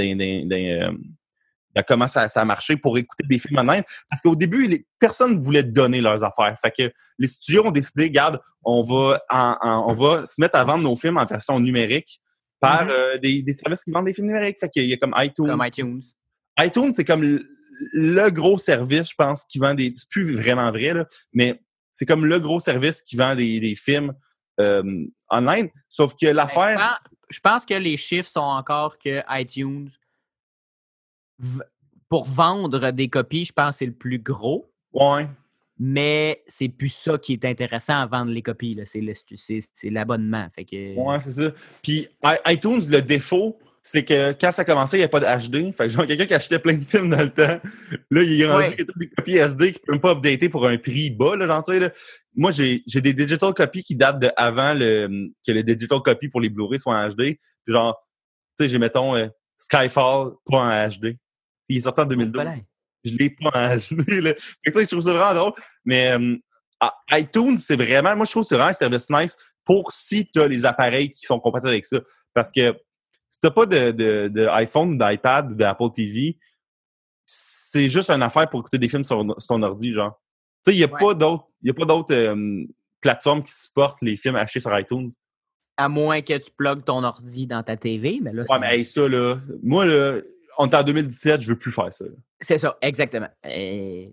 comment ça, ça, a marché pour écouter des films online. Parce qu'au début, les, personne ne voulait donner leurs affaires. Fait que les studios ont décidé, regarde, on va, on va se mettre à vendre nos films en version numérique par mm-hmm. des, des, services qui vendent des films numériques. Fait qu'il y a comme iTunes. Comme iTunes. iTunes, c'est comme le gros service, je pense, qui vend des. C'est plus vraiment vrai, là, mais c'est comme le gros service qui vend des, des films euh, online. Sauf que l'affaire. Je, pense que les chiffres sont encore que iTunes, pour vendre des copies, je pense que c'est le plus gros. Ouais. Mais c'est plus ça qui est intéressant à vendre les copies. C'est l'abonnement. Que... Ouais, c'est ça. Puis iTunes, le défaut, c'est que quand ça a commencé, il n'y avait pas de HD. Fait que genre, quelqu'un qui achetait plein de films dans le temps, là, il est rendu ouais. a des copies SD qui ne peuvent pas updater pour un prix bas, là, genre, là. Moi, j'ai des digital copies qui datent de avant le, que les digital copies pour les Blu-ray soient en HD. Puis genre, tu sais, j'ai, mettons, euh, Skyfall, pas en HD. Il est sorti en 2012. Je l'ai pas en là. Fait que, je trouve ça vraiment drôle. Mais euh, iTunes, c'est vraiment, moi, je trouve que c'est vraiment un service nice pour si tu as les appareils qui sont compatibles avec ça. Parce que si t'as pas de, de, de iPhone, d'iPad ou d'Apple TV, c'est juste une affaire pour écouter des films sur son ordi, genre. Tu sais, il n'y a, pas d'autres, y a pas d'autres euh, plateformes qui supportent les films achetés sur iTunes. À moins que tu plugues ton ordi dans ta TV, mais là... Ouais, mais ça, là, moi, là, on est en 2017, je veux plus faire ça. C'est ça, exactement. mais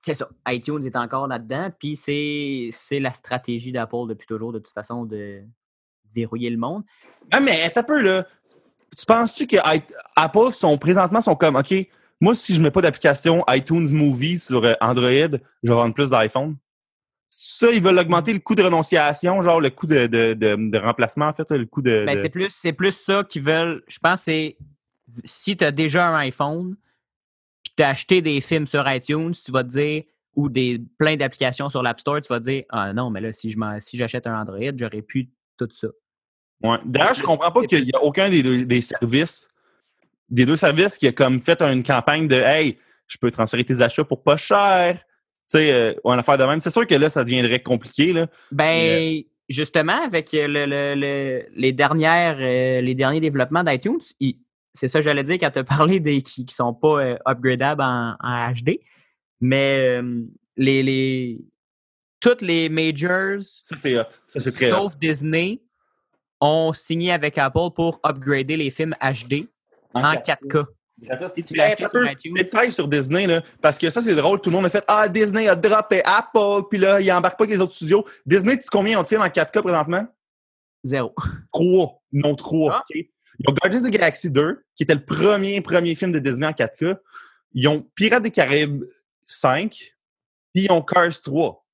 c'est ça, iTunes est encore là-dedans, puis c'est la stratégie d'Apple depuis toujours, de toute façon, de verrouiller le monde. Ah, mais un peu, là. Tu penses-tu que Apple sont présentement sont comme OK, moi, si je mets pas d'application iTunes Movie sur euh, Android, je vais vendre plus d'iPhone? Ça, ils veulent augmenter le coût de renonciation, genre le coût de, de, de, remplacement, en fait, le coût de. Ben, c'est plus, c'est plus ça qu'ils veulent. Je pense que c'est si tu as déjà un iPhone, puis tu as acheté des films sur iTunes, tu vas te dire, ou des plein d'applications sur l'App Store, tu vas te dire Ah non, mais là, si je si j'achète un Android, j'aurais pu tout ça. Ouais. D'ailleurs, je comprends pas qu'il n'y a aucun des deux des services, des deux services qui a comme fait une campagne de Hey, je peux transférer tes achats pour pas cher. Tu sais, euh, ou une affaire de même. C'est sûr que là, ça deviendrait compliqué. Là. Ben, justement, avec le, les, dernières, euh, les derniers développements d'iTunes, c'est ça que j'allais dire quand tu as parlé des qui ne sont pas euh, upgradables en, HD. Mais les, les, toutes les majors. Ça, c'est hot. Ça, c'est très Sauf Disney ont signé avec Apple pour upgrader les films HD en, 4K. Si tu l'as acheté sur Détail sur Disney, là, parce que ça, c'est drôle. Tout le monde a fait Ah, Disney a droppé Apple, puis là, il embarque pas avec les autres studios. Disney, tu sais combien on tient en 4K présentement? Zéro. Trois. Non, trois. Ah. Ils ont Guardians of the Galaxy 2, qui était le premier, premier film de Disney en 4K. Ils ont Pirates des Caraïbes 5, puis ils ont Cars 3.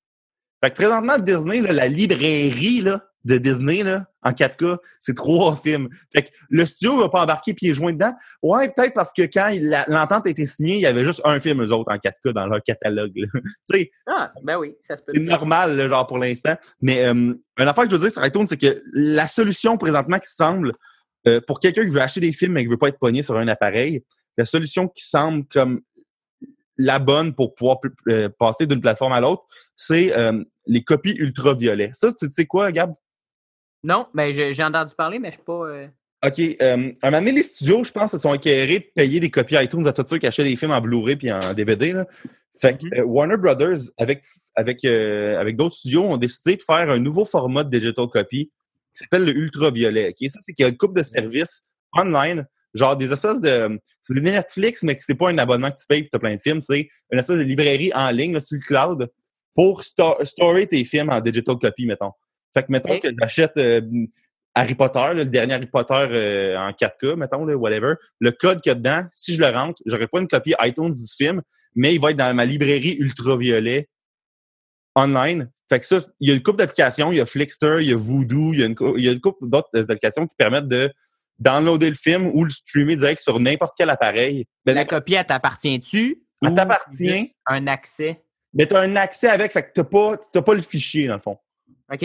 Fait que présentement, Disney, là, la librairie, là, de Disney là, en 4K, c'est trois films. Fait que le studio va pas embarquer pieds joints dedans. Ouais, peut-être parce que quand l'entente a été signée, il y avait juste un film, eux autres, en 4K dans leur catalogue. tu sais. Ah, ben oui, ça se peut. C'est normal, genre, pour l'instant. Mais euh, une affaire que je veux dire sur iTunes, c'est que la solution présentement qui semble, euh, pour quelqu'un qui veut acheter des films mais qui veut pas être pogné sur un appareil, la solution qui semble comme la bonne pour pouvoir euh, passer d'une plateforme à l'autre, c'est euh, les copies ultraviolets. Ça, tu sais quoi, Gab? Non, mais j'ai entendu parler, mais je suis pas. OK. Euh, un moment les studios, je pense, se sont acquérés de payer des copies iTunes à tous ceux qui achètent des films en Blu-ray puis en DVD. Là. Fait que mm-hmm. euh, Warner Brothers, avec, avec, euh, avec d'autres studios, ont décidé de faire un nouveau format de digital copy qui s'appelle le ultraviolet. OK? Ça, c'est qu'il y a une coupe de services online, genre des espèces de. C'est des Netflix, mais c'est pas un abonnement que tu payes et tu as plein de films. C'est une espèce de librairie en ligne là, sur le cloud pour storer tes films en digital copy, mettons. Fait que, mettons que j'achète euh, Harry Potter, le dernier Harry Potter euh, en 4K, mettons, là, whatever. Le code qu'il y a dedans, si je le rentre, j'aurai pas une copie iTunes du film, mais il va être dans ma librairie ultraviolet online. Fait que ça, il y a une couple d'applications, il y a Flixster, il y a Voodoo, il y a une, il y a une couple d'autres applications qui permettent de downloader le film ou le streamer direct sur n'importe quel appareil. Ben, la copie, elle t'appartient-tu? Elle t'appartient. Un accès? Mais tu as un accès avec, fait que tu n'as pas, le fichier, dans le fond. OK.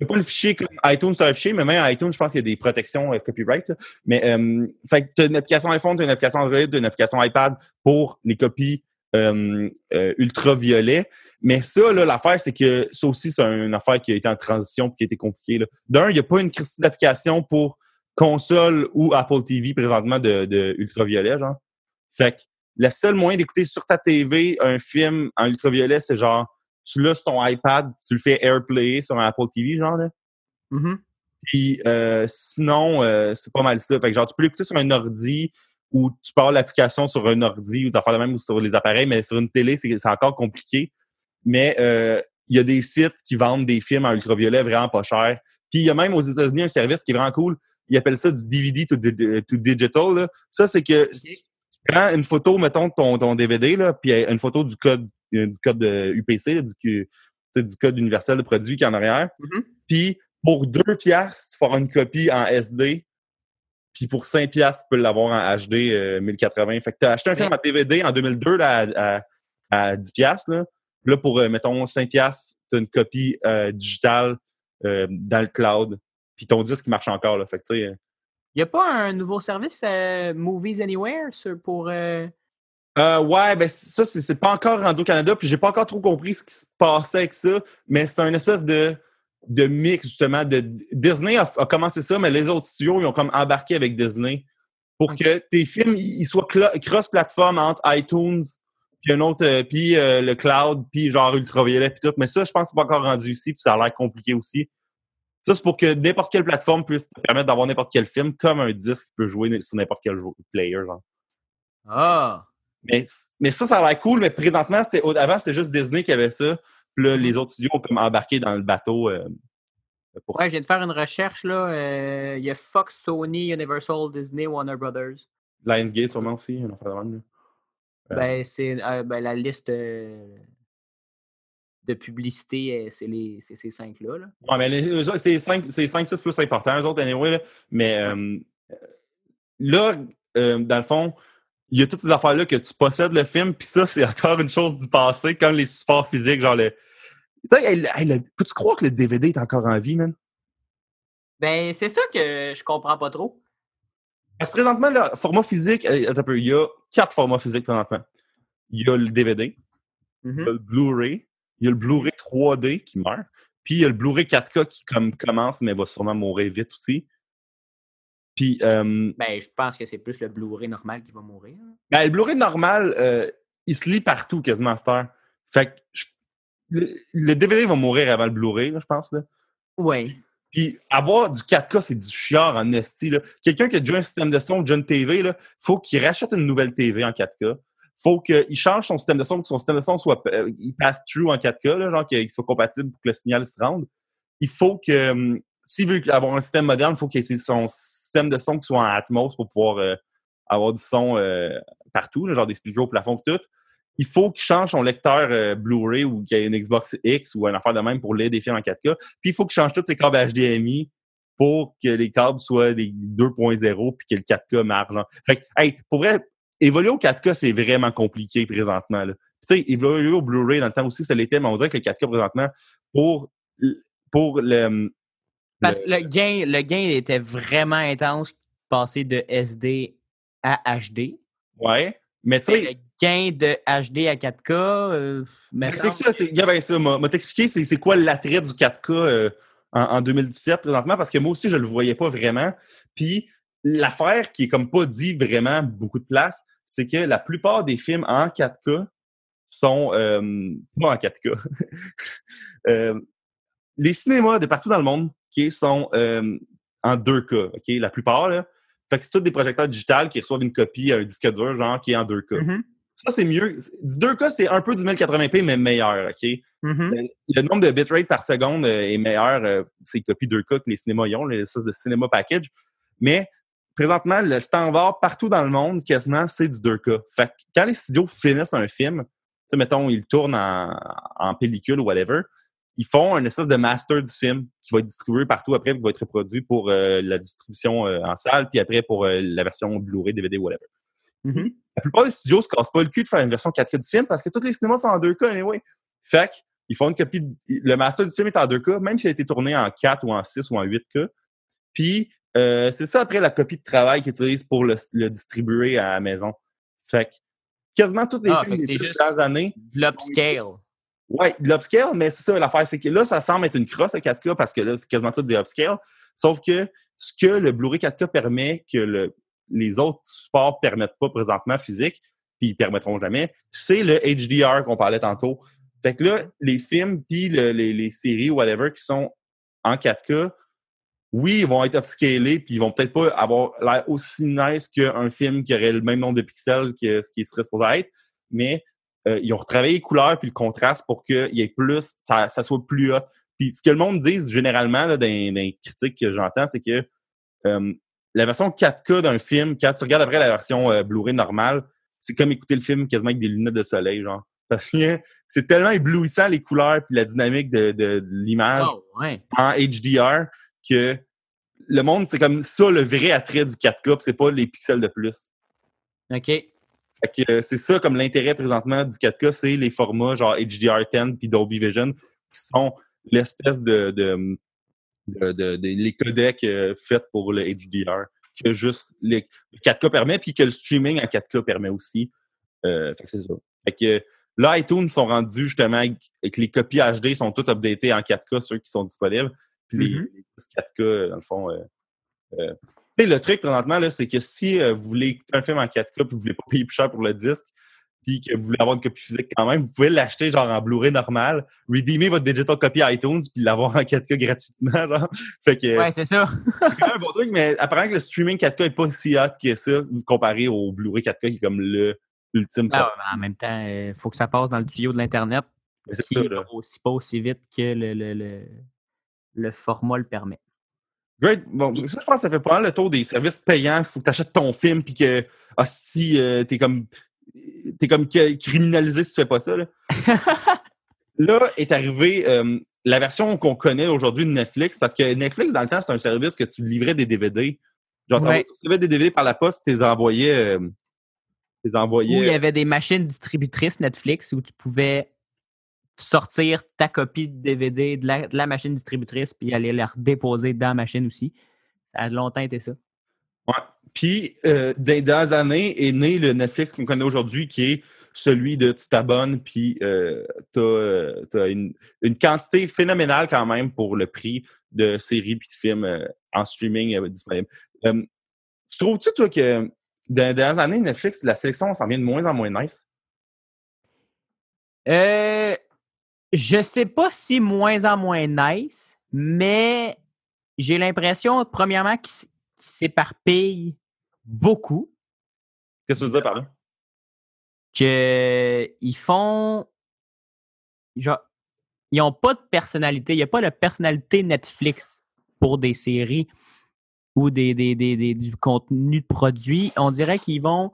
Tu pas le fichier comme iTunes, c'est un fichier, mais même iTunes, je pense qu'il y a des protections euh, copyright. Mais euh, fait que tu as une application iPhone, tu as une application Android, tu as une application iPad pour les copies euh, euh ultraviolet. Mais ça, là, l'affaire, c'est que ça aussi, c'est une affaire qui a été en transition et qui a été compliquée. D'un, il n'y a pas une crise d'application pour console ou Apple TV présentement de, de ultraviolet, genre. Fait que le seul moyen d'écouter sur ta TV un film en ultraviolet, c'est genre tu l'as sur ton iPad, tu le fais AirPlay sur un Apple TV, genre là. Mm-hmm. Puis euh, sinon, euh, c'est pas mal ça. Fait que genre, tu peux l'écouter sur un ordi ou tu parles l'application sur un ordi ou tu faire de même sur les appareils, mais sur une télé, c'est encore compliqué. Mais euh, il y a des sites qui vendent des films en ultraviolet vraiment pas cher. Puis il y a même aux États-Unis un service qui est vraiment cool. Ils appellent ça du DVD to, digital. Là. Ça, c'est que si tu prends une photo, mettons, de ton, ton DVD, là, puis une photo du code du code de UPC, du, du code universel de produit qui est en arrière. Mm-hmm. Puis pour deux piastres, tu feras une copie en SD. Puis pour 5 piastres, tu peux l'avoir en HD 1080. Euh, fait que tu as acheté un film en DVD en 2002 là, à, à, 10 piastres. Là. là, pour, euh, mettons, 5 piastres, tu as une copie euh, digitale dans le cloud. Puis ton disque marche encore. Là. Fait que, il n'y a pas un nouveau service Movies Anywhere pour euh, ouais, ben ça, c'est pas encore rendu au Canada, puis j'ai pas encore trop compris ce qui se passait avec ça, mais c'est un espèce de, de mix, justement. de Disney a, commencé ça, mais les autres studios, ils ont comme embarqué avec Disney pour que tes films ils soient cross-platform entre iTunes, puis un autre, euh, puis euh, le cloud, puis genre ultraviolet, puis tout. Mais ça, je pense que c'est pas encore rendu ici, puis ça a l'air compliqué aussi. Ça, c'est pour que n'importe quelle plateforme puisse te permettre d'avoir n'importe quel film, comme un disque qui peut jouer sur n'importe quel player, genre. Ah! Mais, mais ça, ça a l'air cool, mais présentement, c'était avant, c'était juste Disney qui avait ça. Puis là, les autres studios ont comme embarqué dans le bateau. Euh, pour ouais, je viens de faire une recherche. là. Euh, il y a Fox, Sony, Universal, Disney, Warner Brothers. Lionsgate, sûrement aussi. On fait de Ben, c'est ben, la liste euh, de publicité, c'est ces cinq-là. Là. Ouais, mais c'est cinq, cinq, six plus importants, eux autres, anyway. Là. Mais là, dans le fond, il y a toutes ces affaires-là que tu possèdes le film, puis ça, c'est encore une chose du passé, comme les supports physiques, genre le. Tu sais, peux-tu croire que le DVD est encore en vie, man? Ben, c'est ça que je comprends pas trop. Parce que présentement, le format physique, il y a quatre formats physiques présentement. Il y a le DVD, il y a mm-hmm. le Blu-ray, il y a le Blu-ray 3D qui meurt, puis il y a le Blu-ray 4K qui comme, commence, mais va sûrement mourir vite aussi. Puis, euh, ben, je pense que c'est plus le Blu-ray normal qui va mourir. Ben, le Blu-ray normal, euh, il se lit partout quasiment à cette heure. Fait que le, DVD va mourir avant le Blu-ray, je pense. Là. Oui. Puis avoir du 4K, c'est du chiard en esti. Quelqu'un qui a déjà un système de son, déjà une TV, il faut qu'il rachète une nouvelle TV en 4K. faut qu'il change son système de son, que son système de son soit euh, through en 4K, là, genre qu'il soit compatible pour que le signal se rende. Il faut que, s'il veut avoir un système moderne, il faut qu'il ait son système de son qui soit en Atmos pour pouvoir euh, avoir du son euh, partout, genre des speakers au plafond tout il faut qu'il change son lecteur euh, Blu-ray ou qu'il y ait une Xbox X ou un affaire de même pour lire des films en 4K. Puis il faut qu'il change tous ses câbles HDMI pour que les câbles soient des 2.0 puis que le 4K marche. Fait que, hey, pour vrai, évoluer au 4K, c'est vraiment compliqué présentement. Tu sais, évoluer au Blu-ray dans le temps aussi, ça l'était, mais on dirait que le 4K présentement, pour, pour le, Parce que le gain, le gain était vraiment intense, passer de SD à HD. Ouais. Mais tu sais. Le gain de HD à 4K. Euh, mais c'est ça, c'est. Ben ça, m'a t'expliquer c'est quoi l'attrait du 4K euh, en, 2017 présentement, parce que moi aussi, je le voyais pas vraiment. Puis l'affaire qui est comme pas dit vraiment beaucoup de place, c'est que la plupart des films en 4K sont euh, pas en 4K. euh, les cinémas de partout dans le monde qui sont en 2K, OK? La plupart, là. Fait que c'est tous des projecteurs digitales qui reçoivent une copie, un disque dur, genre, qui est en 2K. Mm-hmm. Ça, c'est mieux. Du 2K, c'est un peu du 1080p, mais meilleur, OK? Mm-hmm. le, nombre de bitrate par seconde euh, est meilleur, euh, c'est copie 2K que les cinémas ont, les espèces de cinéma package. Mais présentement, le standard partout dans le monde, quasiment, c'est du 2K. Fait que quand les studios finissent un film, mettons, ils tournent en, en pellicule ou whatever, ils font un espèce de master du film qui va être distribué partout après, qui va être reproduit pour euh, la distribution euh, en salle, puis après pour euh, la version Blu-ray, DVD, whatever. Mm-hmm. La plupart des studios se cassent pas le cul de faire une version 4K du film parce que tous les cinémas sont en 2K anyway. Fait ils font une copie. le master du film est en 2K, même s'il a été tourné en 4 ou en 6 ou en 8K. Puis c'est ça après la copie de travail qu'ils utilisent pour le, distribuer à la maison. Fait que quasiment toutes les ah, films des dernières années. L'upscale. Oui, l'upscale, mais c'est ça l'affaire, c'est que là, ça semble être une crosse à 4K parce que là, c'est quasiment tout des upscale. Sauf que ce que le Blu-ray 4K permet que le, les autres supports permettent pas présentement physique, puis ils permettront jamais, c'est le HDR qu'on parlait tantôt. Fait que là, les films puis les, séries whatever qui sont en 4K, oui, ils vont être upscalés puis ils vont peut-être pas avoir l'air aussi nice qu'un film qui aurait le même nombre de pixels que ce qui serait supposé être, mais euh, ils ont retravaillé les couleurs puis le contraste pour qu'il y ait plus, ça, ça, soit plus hot. Puis ce que le monde dit généralement là, dans, les critiques que j'entends, c'est que euh, la version 4K d'un film, quand tu regardes après la version euh, Blu-ray normale, c'est comme écouter le film quasiment avec des lunettes de soleil, genre. Parce que c'est tellement éblouissant les couleurs puis la dynamique de, de, l'image oh, en HDR que le monde, c'est comme ça le vrai attrait du 4K, c'est pas les pixels de plus. OK. Fait que euh, c'est ça comme l'intérêt présentement du 4K, c'est les formats genre HDR10 puis Dolby Vision qui sont l'espèce de, de, de, les codecs euh, faits pour le HDR que juste le 4K permet puis que le streaming en 4K permet aussi. Euh, fait que c'est ça. Fait que là, iTunes sont rendus justement avec, les copies HD sont toutes updatées en 4K, ceux qui sont disponibles. Puis les, 4K, mm-hmm. dans le fond, euh, le truc présentement, c'est que si euh, vous voulez écouter un film en 4K et vous voulez pas payer plus cher pour le disque, puis que vous voulez avoir une copie physique quand même, vous pouvez l'acheter genre en Blu-ray normal, redeemer votre digital copy iTunes puis l'avoir en 4K gratuitement. Genre. Fait que, ouais, c'est ça. c'est quand même un bon truc, mais apparemment que le streaming 4K est pas si hot que ça comparé au Blu-ray 4K qui est comme le ultime. Ah en même temps, il faut que ça passe dans le tuyau de l'Internet. C'est ça. Là. Aussi pas aussi vite que le, le, le, le format le permet. Great. Bon, ça, je pense que ça fait pas mal le tour des services payants. Il faut que tu achètes ton film puis que, hostie, euh, t'es comme, t'es comme criminalisé si tu fais pas ça. Là, là est arrivé euh, la version qu'on connaît aujourd'hui de Netflix parce que Netflix, dans le temps, c'est un service que tu livrais des DVD. Genre, tu recevais des DVD par la poste et tu les envoyais. Euh, les envoyais... Où il y avait des machines distributrices Netflix où tu pouvais sortir ta copie de DVD de la, machine distributrice puis aller la redéposer dans la machine aussi. Ça a longtemps été ça. Ouais. Puis, euh, dans les années, est né le Netflix qu'on connaît aujourd'hui qui est celui de tu t'abonnes puis euh, tu as, euh, une, quantité phénoménale quand même pour le prix de séries puis de films euh, en streaming disponibles. tu trouves-tu, toi, que dans les dernières années, Netflix, la sélection s'en vient de moins en moins nice? Euh, Je sais pas si moins en moins nice, mais j'ai l'impression, premièrement, qu'ils s'éparpillent beaucoup. Qu'est-ce que tu veux dire par là? Qu'ils font. Genre, ils n'ont pas de personnalité. Il n'y a pas de personnalité Netflix pour des séries ou des, du contenu de produit. On dirait qu'ils vont,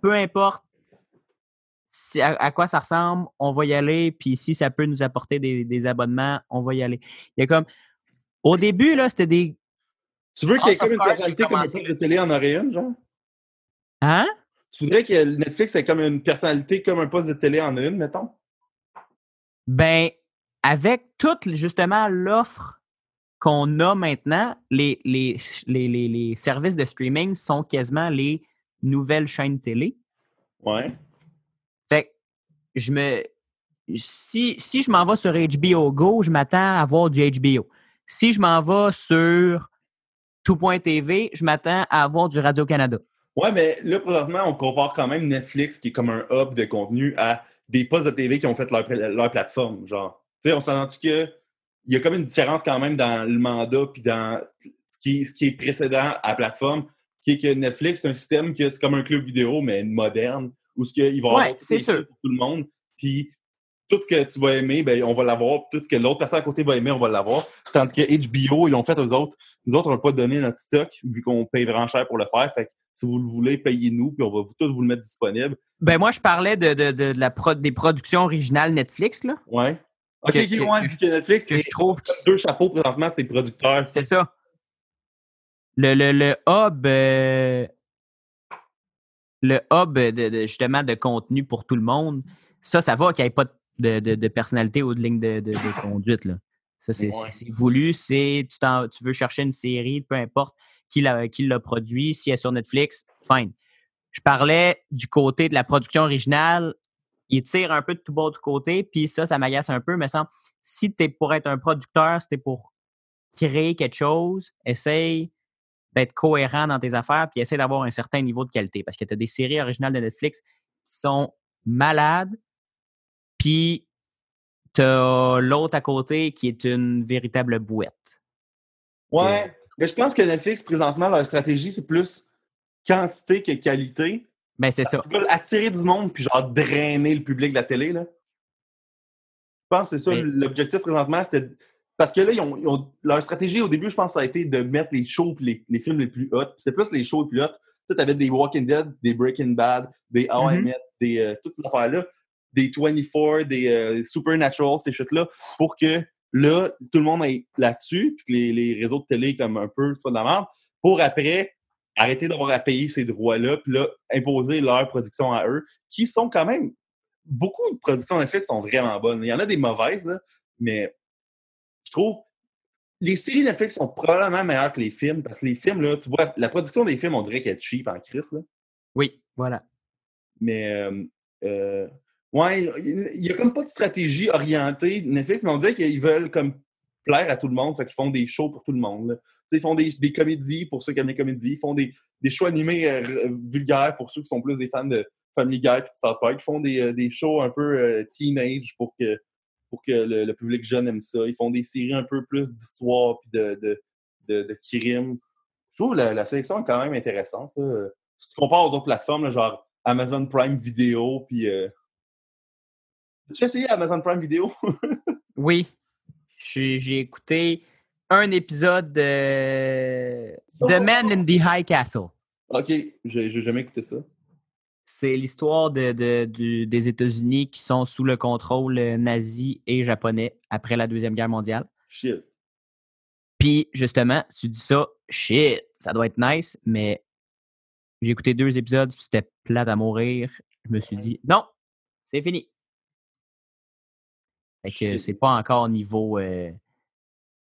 peu importe à, quoi ça ressemble, on va y aller. Puis si ça peut nous apporter des, abonnements, on va y aller. Il y a comme. Au début, là, c'était des. Tu veux qu'il y ait comme une personnalité comme un poste de télé en aurait une, genre? Hein? Tu voudrais que Netflix ait comme une personnalité comme un poste de télé en une, mettons? Ben, avec toute justement l'offre qu'on a maintenant, les, les, les, les, services de streaming sont quasiment les nouvelles chaînes télé. Ouais. Je me. Si, si je m'en vais sur HBO Go, je m'attends à voir du HBO. Si je m'en vais sur tout.tv, je m'attends à avoir du Radio-Canada. Ouais, mais là, présentement, on compare quand même Netflix, qui est comme un hub de contenu, à des postes de TV qui ont fait leur, leur plateforme. Genre, tu sais, on s'en que il y a comme une différence quand même dans le mandat puis dans ce qui, ce qui est précédent à la plateforme, qui est que Netflix, c'est un système que c'est comme un club vidéo, mais moderne, où ce qu'il va avoir c'est pour tout le monde. Puis tout ce que tu vas aimer, ben, on va l'avoir. Tout ce que l'autre personne à côté va aimer, on va l'avoir. Tandis que HBO, ils ont fait aux autres. Nous autres, on n'a pas donné notre stock, vu qu'on paye vraiment cher pour le faire. Fait que si vous le voulez, payez-nous, puis on va vous, tous vous le mettre disponible. Ben moi, je parlais de, de, de, la des productions originales Netflix, là. Ouais. OK, que, que, Netflix, que je trouve deux chapeaux présentement, c'est producteurs. C'est ça. Le, le, le hub, euh, le hub de, justement de contenu pour tout le monde, ça, ça va qu'il n'y ait pas de, de, personnalité ou de ligne de, conduite. Là. Ça, c'est voulu. C'est tu, tu veux chercher une série, peu importe qui l'a, produit. Si elle est sur Netflix, fine. Je parlais du côté de la production originale il tire un peu de tout bas de côté, puis ça, ça m'agace un peu. Mais sans, si tu es pour être un producteur, si tu es pour créer quelque chose, essaye d'être cohérent dans tes affaires, puis essaye d'avoir un certain niveau de qualité. Parce que tu as des séries originales de Netflix qui sont malades, puis tu as l'autre à côté qui est une véritable bouette. Ouais, mais je pense que Netflix, présentement, leur stratégie, c'est plus quantité que qualité. Ben, c'est ça. Ils veulent attirer du monde puis genre drainer le public de la télé, là. Je pense que c'est ça l'objectif présentement, c'était. Parce que là, ils ont, leur stratégie au début, je pense, ça a été de mettre les shows et les, films les plus hot. C'était plus les shows les plus hot. Tu sais, avais des Walking Dead, des Breaking Bad, des How I mm-hmm. Met, des, euh, toutes ces affaires-là, des 24, des euh, Supernatural, ces chutes-là, pour que là, tout le monde est là-dessus, puis que les, les, réseaux de télé, comme un peu, soient de la merde, pour après arrêter d'avoir à payer ces droits-là, puis là, imposer leur production à eux, qui sont quand même. Beaucoup de productions Netflix sont vraiment bonnes. Il y en a des mauvaises, là, mais je trouve. Les séries Netflix sont probablement meilleures que les films, parce que les films, là, tu vois, la production des films, on dirait qu'elle est cheap en crise, là. Oui, voilà. Mais, euh, euh, ouais, il n'y a comme pas de stratégie orientée Netflix, mais on dirait qu'ils veulent comme plaire à tout le monde, fait qu'ils font des shows pour tout le monde. Là ils font des, comédies pour ceux qui aiment les comédies. Ils font des, des shows animés euh, vulgaires pour ceux qui sont plus des fans de Family Guy et de South Park. Ils font des, euh, des shows un peu euh, teenage pour que, pour que le, public jeune aime ça. Ils font des séries un peu plus d'histoire et de, de, de, de crime. Je trouve la, la sélection est quand même intéressante. Si tu compares aux autres plateformes, genre Amazon Prime Video, puis. Tu as essayé Amazon Prime Video? oui. J'ai écouté un épisode de The Man in the High Castle. OK, j'ai jamais écouté ça. C'est l'histoire de, des États-Unis qui sont sous le contrôle nazi et japonais après la Deuxième Guerre mondiale. Shit. Puis, justement, tu dis ça, shit, ça doit être nice, mais j'ai écouté deux épisodes, c'était plat à mourir. Je me suis dit, non, c'est fini. Fait que c'est pas encore niveau. Euh,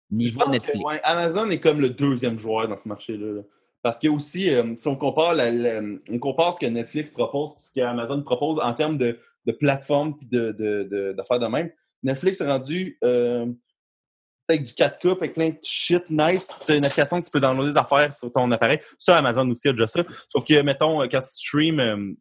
Niveau Netflix. Amazon est comme le deuxième joueur dans ce marché-là. Parce que aussi, euh, si on compare, ce que Netflix propose et ce qu'Amazon propose en termes de, plateforme et d'affaires de, même, Netflix est rendu euh, avec du 4K, avec plein de shit nice. Tu une application que tu peux downloader des affaires sur ton appareil. Sur Amazon aussi, y a déjà ça. Sauf que, mettons, quand tu stream euh,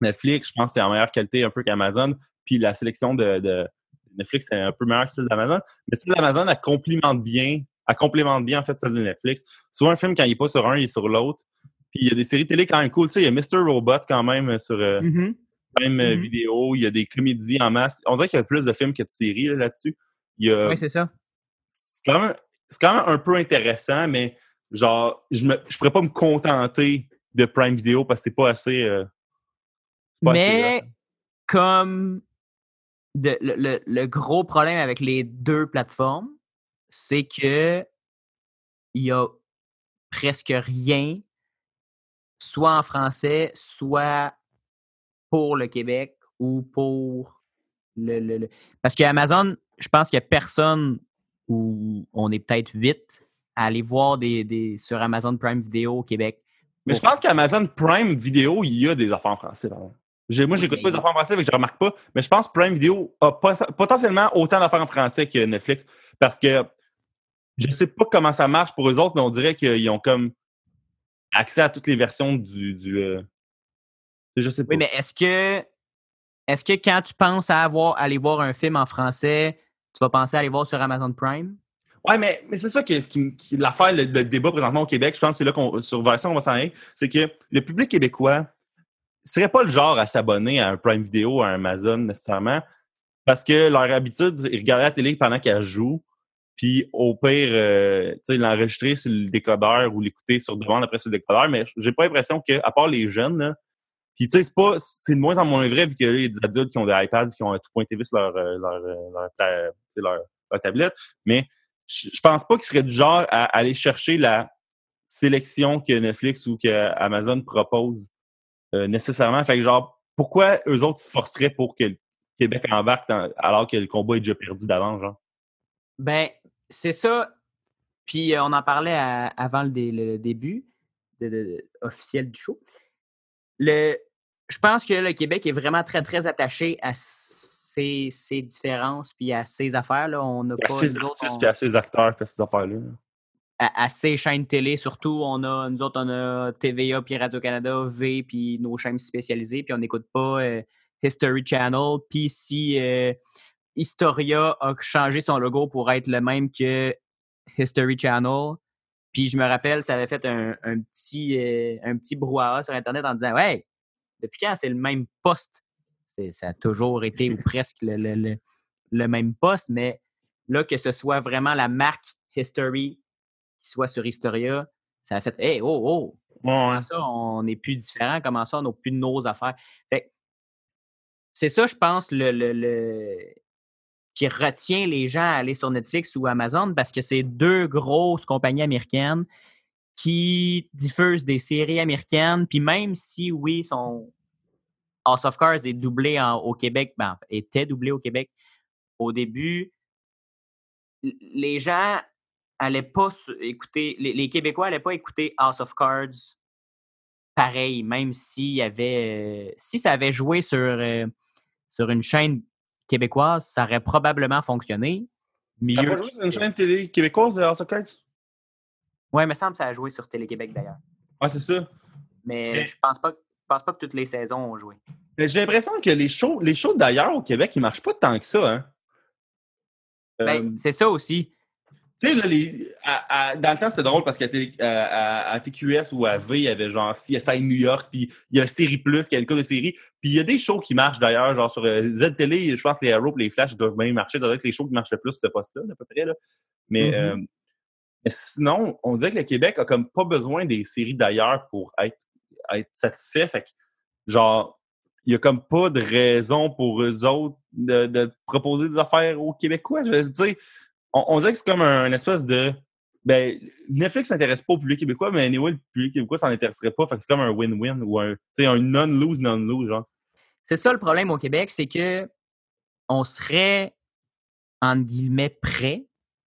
Netflix, je pense que c'est en meilleure qualité un peu qu'Amazon. Puis la sélection de, Netflix est un peu meilleur que celle d'Amazon. Mais celle d'Amazon, elle complimente bien, elle complémente bien, en fait, celle de Netflix. Souvent, un film, quand il n'est pas sur un, il est sur l'autre. Puis il y a des séries télé quand même cool. Tu sais, il y a Mr. Robot quand même euh, sur euh, mm-hmm. même euh, mm-hmm. vidéo. Il y a des comédies en masse. On dirait qu'il y a plus de films que de séries là-dessus. oui, c'est ça. C'est quand, même, quand même un peu intéressant, mais genre, je ne je pourrais pas me contenter de Prime Video parce que c'est pas assez. mais comme le, gros problème avec les deux plateformes, c'est que il y a presque rien, soit en français, soit pour le Québec ou pour le. le, Parce qu'Amazon, je pense qu'il n'y a personne où on est peut-être huit à aller voir des, des, sur Amazon Prime Vidéo au Québec. Mais je pense qu'Amazon Prime Vidéo, il y a des affaires en français. Moi, j'écoute pas d'affaires en français, donc je remarque pas. Mais je pense que Prime Video a potentiellement autant d'affaires en français que Netflix. Parce que je sais pas comment ça marche pour eux autres, mais on dirait qu'ils ont comme accès à toutes les versions du. du euh, Je sais pas. Oui, mais est-ce que est-ce que quand tu penses à avoir, aller voir un film en français, tu vas penser à aller voir sur Amazon Prime? Oui, mais, mais c'est ça qui, qui, l'affaire, le, débat présentement au Québec, je pense que c'est là qu'on, sur Version, on va s'en aller, c'est que le public québécois serait pas le genre à s'abonner à un Prime Video, à Amazon nécessairement, parce que leur habitude, ils regardent la télé pendant qu'elle joue, puis au pire, euh, tu sais, l'enregistrer sur le décodeur ou l'écouter sur demande après sur le décodeur, mais j'ai pas l'impression qu'à part les jeunes, là, puis tu sais, c'est pas, c'est de moins en moins vrai vu qu'il y a des adultes qui ont des iPads qui ont un tout TV sur leur, euh, leur, euh, leur, leur, tablette, mais je pense pas qu'ils seraient du genre à aller chercher la sélection que Netflix ou que Amazon propose euh, nécessairement. Fait que genre, pourquoi eux autres se forceraient pour que le Québec embarque alors que le combat est déjà perdu d'avance, genre? Ben, c'est ça. Puis on en parlait avant le, début officiel du show. Le, je pense que le Québec est vraiment très, très attaché à ses, différences puis à ses affaires. Là. On a pas, à ses artistes puis à ses acteurs puis à ces affaires-là à, ces chaînes télé, surtout, on a, nous autres, on a TVA, puis Radio-Canada, V, puis nos chaînes spécialisées, puis on n'écoute pas euh, History Channel. Puis si euh, Historia a changé son logo pour être le même que History Channel, puis je me rappelle, ça avait fait un, petit, euh, un petit brouhaha sur Internet en disant Ouais, depuis quand c'est le même poste? Ça a toujours été ou presque le, le même poste, mais là, que ce soit vraiment la marque History qui soit sur Historia, ça a fait Hey, oh, oh! Comment ça, on n'est plus différent? Comment ça, on n'a plus de nos affaires? c'est ça, je pense, le, le, qui retient les gens à aller sur Netflix ou Amazon parce que c'est deux grosses compagnies américaines qui diffusent des séries américaines. Puis même si, oui, son House of Cards est doublé au Québec, ben, était doublé au Québec au début, les gens allaient pas écouter, les, Québécois n'allaient pas écouter House of Cards pareil, même s'il y avait, euh, si ça avait joué sur, euh, sur une chaîne québécoise, ça aurait probablement fonctionné. Mieux ça a joué sur une chaîne télé québécoise, House of Cards? Oui, il me semble que ça a joué sur Télé-Québec d'ailleurs. Ouais, c'est ça. Mais, je pense pas pense pas que toutes les saisons ont joué. J'ai l'impression que les shows, les shows d'ailleurs au Québec, ils marchent pas tant que ça. Hein? Ben, euh, c'est ça aussi. Tu sais, là, les, dans le temps, c'est drôle parce qu'à à, TQS ou à V, il y avait genre CSI New York, puis il y a Série Plus qui a le cas de série. Puis il y a des shows qui marchent d'ailleurs, genre sur euh, Z-Télé, je pense que les Arrow et les Flash doivent même marcher. Ça doit être les shows qui marchent le plus, ce poste-là, à peu près. Là. Mais, mm-hmm. euh, mais, sinon, on dirait que le Québec a comme pas besoin des séries d'ailleurs pour être, être satisfait. Fait que, genre, il y a comme pas de raison pour eux autres de, de proposer des affaires aux Québécois. Je veux dire, on, dirait que c'est comme un, espèce de. Ben, Netflix s'intéresse pas au public québécois, mais anyway, le public québécois s'en intéresserait pas. Fait que c'est comme un win-win ou un, non-lose, non-lose, genre. C'est ça le problème au Québec, c'est que on serait, entre guillemets, prêt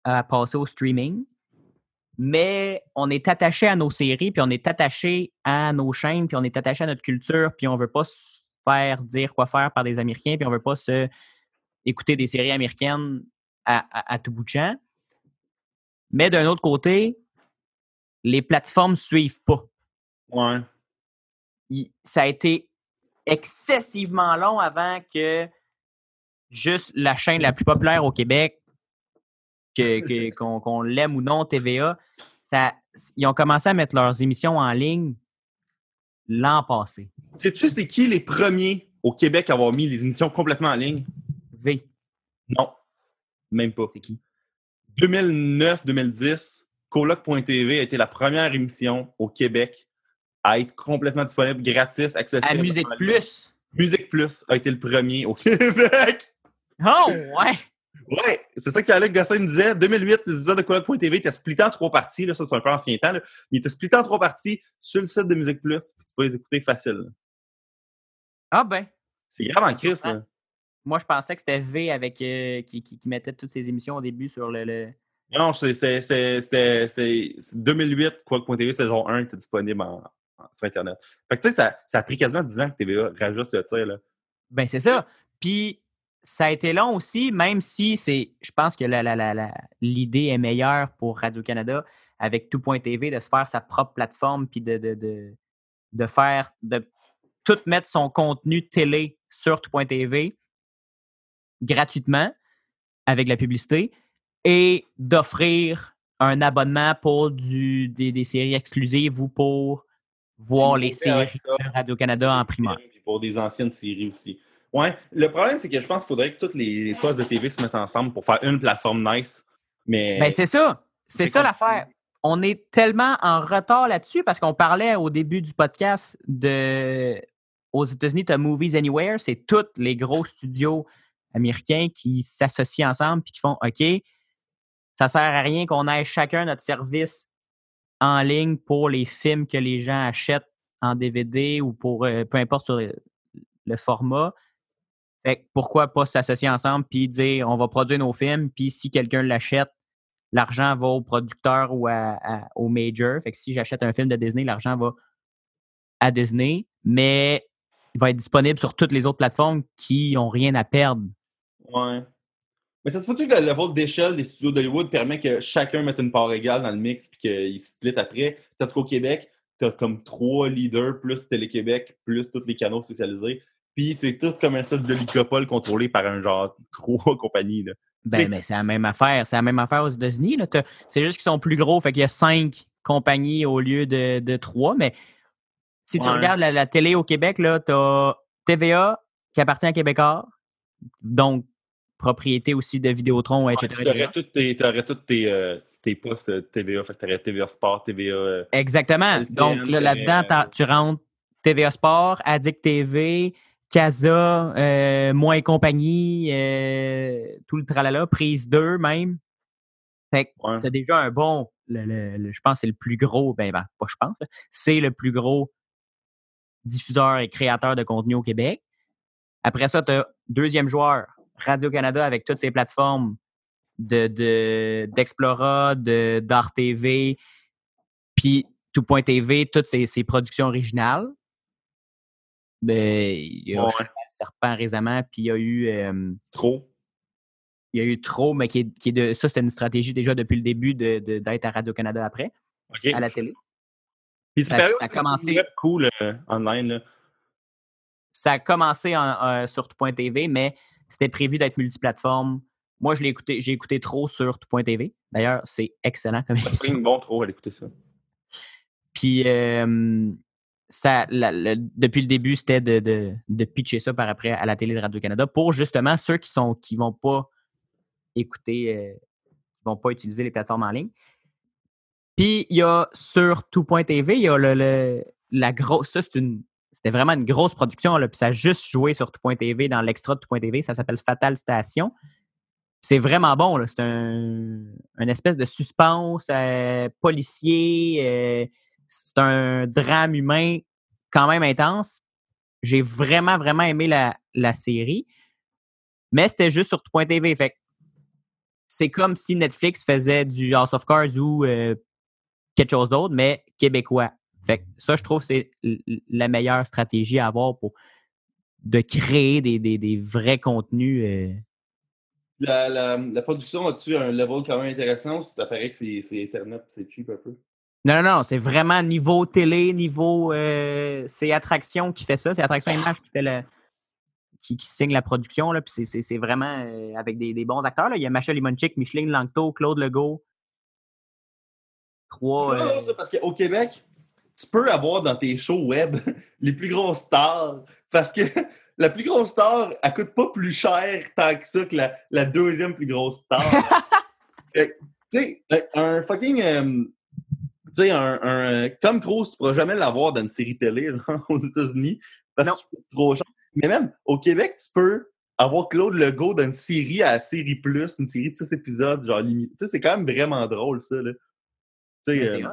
à passer au streaming, mais on est attaché à nos séries, puis on est attaché à nos chaînes, puis on est attaché à notre culture, puis on veut pas se faire dire quoi faire par des Américains, puis on veut pas se écouter des séries américaines à, tout bout de champ. Mais d'un autre côté, les plateformes ne suivent pas. Ouais. ça a été excessivement long avant que juste la chaîne la plus populaire au Québec, qu'on l'aime ou non, TVA, ça, ils ont commencé à mettre leurs émissions en ligne l'an passé. Sais-tu, c'est qui les premiers au Québec à avoir mis les émissions complètement en ligne? V. Non, même pas. C'est qui? 2009-2010, Coloc.tv a été la première émission au Québec à être complètement disponible, gratis, accessible. À Musique Plus. Musique Plus a été le premier au Québec. Oh, ouais! Ouais, c'est ça qu'Alec Gosselin disait. 2008, les épisodes de Coloc.tv étaient splittés en trois parties. Là, ça, c'est un peu ancien temps. Là. Mais ils étaient splittés en trois parties sur le site de Musique Plus. tu peux les écouter facile. Ah ben. C'est grave en crise, là. Moi, je pensais que c'était V avec euh, qui, qui, mettait toutes ses émissions au début sur le. Non, c'est 2008, Coloc.tv saison 1 qui était disponible sur Internet. Fait que tu sais, ça, ça, a pris quasiment 10 ans que TVA rajoute le tir. Là. Ben, c'est ça. Puis ça a été long aussi, même si c'est, je pense que l'idée est meilleure pour Radio-Canada avec tout.tv de se faire sa propre plateforme puis de, de, faire, de tout mettre son contenu télé sur tout.tv gratuitement avec la publicité et d'offrir un abonnement pour du, des, séries exclusives ou pour voir les séries de Radio-Canada en primaire. Pour des anciennes séries aussi. Ouais. Le problème, c'est que je pense qu'il faudrait que toutes les postes de TV se mettent ensemble pour faire une plateforme nice. Mais. Ben, c'est ça. C'est ça l'affaire. On est tellement en retard là-dessus parce qu'on parlait au début du podcast de. Aux États-Unis, tu as Movies Anywhere. C'est tous les gros studios américains qui s'associent ensemble et qui font OK, ça sert à rien qu'on ait chacun notre service en ligne pour les films que les gens achètent en DVD ou pour euh, peu importe sur le format pourquoi pas s'associer ensemble puis dire on va produire nos films, puis si quelqu'un l'achète, l'argent va au producteur ou au major. Fait que si j'achète un film de Disney, l'argent va à Disney, mais il va être disponible sur toutes les autres plateformes qui n'ont rien à perdre. Ouais. Mais ça se peut-tu que le level d'échelle des studios d'Hollywood permet que chacun mette une part égale dans le mix puis qu'ils split après? Tandis qu'au Québec, tu as comme trois leaders plus Télé-Québec plus tous les canaux spécialisés. Puis c'est tout comme un espèce d'oligopole contrôlé par un genre trois compagnies. Là. Ben, mais c'est la même affaire. C'est la même affaire aux États-Unis. C'est juste qu'ils sont plus gros. Fait qu'il y a cinq compagnies au lieu de, de trois. Mais si tu regardes la, télé au Québec, tu as TVA qui appartient à Québécois. Donc, propriété aussi de Vidéotron, etc. tu aurais tous tes, euh, tes, postes euh, TVA. Fait tu aurais TVA Sport, TVA. Euh, Exactement. Donc, là-dedans, tu rentres TVA Sport, Addict TV, Casa, euh, Moins compagnie, euh, tout le tralala, prise 2 même. Fait que t'as déjà un bon, je pense que c'est le plus gros, ben, ben pas je pense, c'est le plus gros diffuseur et créateur de contenu au Québec. Après ça, tu as deuxième joueur, Radio-Canada avec toutes ses plateformes de, d'Explora, de, d'Art TV, puis Tout.tv, toutes ses productions originales. Ben, il y a eu Serpent récemment, puis il y a eu. trop. Il y a eu trop, mais qui est, de. Ça, c'était une stratégie déjà depuis le début d'être de, à Radio-Canada après, à la télé. Puis ça, a commencé. cool euh, online. Ça a commencé en, euh, sur tout.tv, mais c'était prévu d'être multiplateforme. Moi, je l'ai écouté, j'ai écouté trop sur tout.tv. D'ailleurs, c'est excellent comme C'est bon trop à l'écouter ça. Puis, ça, depuis le début, c'était de, de, pitcher ça par après à la télé de Radio-Canada pour justement ceux qui sont qui vont pas écouter, euh, qui vont pas utiliser les plateformes en ligne. Puis il y a sur tout.tv, il y a le, la grosse. Ça, c'était vraiment une grosse production, là, puis ça a juste joué sur tout.tv dans l'extra de tout.tv. Ça s'appelle Fatal Station. C'est vraiment bon. C'est un, espèce de suspense euh, policier. Euh, c'est un drame humain quand même intense. J'ai vraiment, vraiment aimé la, la série. Mais c'était juste sur .tv. Fait c'est comme si Netflix faisait du House of Cards ou euh, quelque chose d'autre, mais québécois. Fait ça, je trouve c'est la meilleure stratégie à avoir pour de créer des, des, des vrais contenus. Euh. La, la, la, production a-tu un level quand même intéressant ça paraît que c'est Internet c'est cheap un peu? Non, non, non, c'est vraiment niveau télé, niveau. Euh, c'est Attraction qui fait ça. C'est Attraction Image qui fait le, qui, signe la production. Là, puis c'est vraiment euh, avec des, bons acteurs. Là. Il y a Macha Limonchik, Micheline Langto, Claude Legault. Trois. C'est euh, parce qu'au Québec, tu peux avoir dans tes shows web les plus grosses stars. Parce que la plus grosse star, elle coûte pas plus cher tant que ça que la, deuxième plus grosse star. tu sais, un fucking. Euh, tu sais, un, Tom Cruise, tu pourras jamais l'avoir dans une série télé aux États-Unis parce que c'est trop cher. Mais même au Québec, tu peux avoir Claude Legault dans une série à série plus, une série de six épisodes, genre limite. Tu sais, c'est quand même vraiment drôle, ça. Là. Tu sais, euh,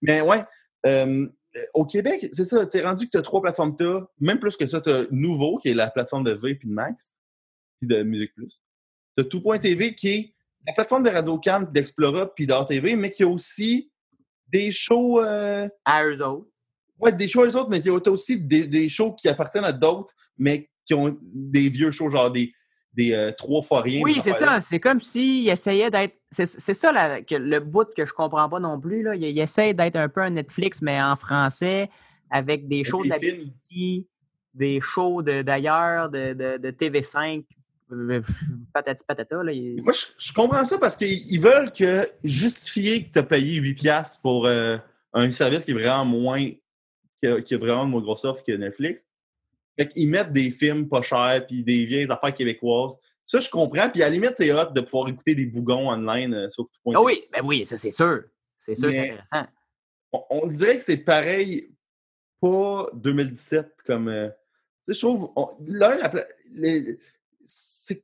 mais ouais, euh, au Québec, c'est ça, tu rendu que tu as trois plateformes, tu même plus que ça, tu as Nouveau, qui est la plateforme de V et de Max, puis de Musique Plus. Tu as Tout.tv, qui est la plateforme de Radio Can, d'Explora, puis d'ARTV, mais qui a aussi des shows. Euh... À eux autres. Ouais, des shows à eux autres, mais tu as aussi des, shows qui appartiennent à d'autres, mais qui ont des vieux shows, genre des, des euh, trois fois rien. Oui, c'est ça. C'est comme s'il essayait d'être. C'est ça que, le bout que je comprends pas non plus. Là. Il, essaie d'être un peu un Netflix, mais en français, avec des shows d'Ability, des shows d'ailleurs, de, de, TV5. Euh, patati patata. Là. Moi, je, comprends ça parce qu'ils veulent que justifier que tu as payé 8$ pour euh, un service qui est vraiment moins. qui a vraiment moins grosse offre que Netflix. Fait qu'ils mettent des films pas chers, puis des vieilles affaires québécoises. Ça, je comprends. Puis à la limite, c'est hot de pouvoir écouter des bougons online euh, sur tout point. Ah oui, ben oui, ça c'est sûr. C'est sûr, c'est intéressant. On, dirait que c'est pareil, pas 2017 comme. Euh, tu sais, je trouve. L'un, c'est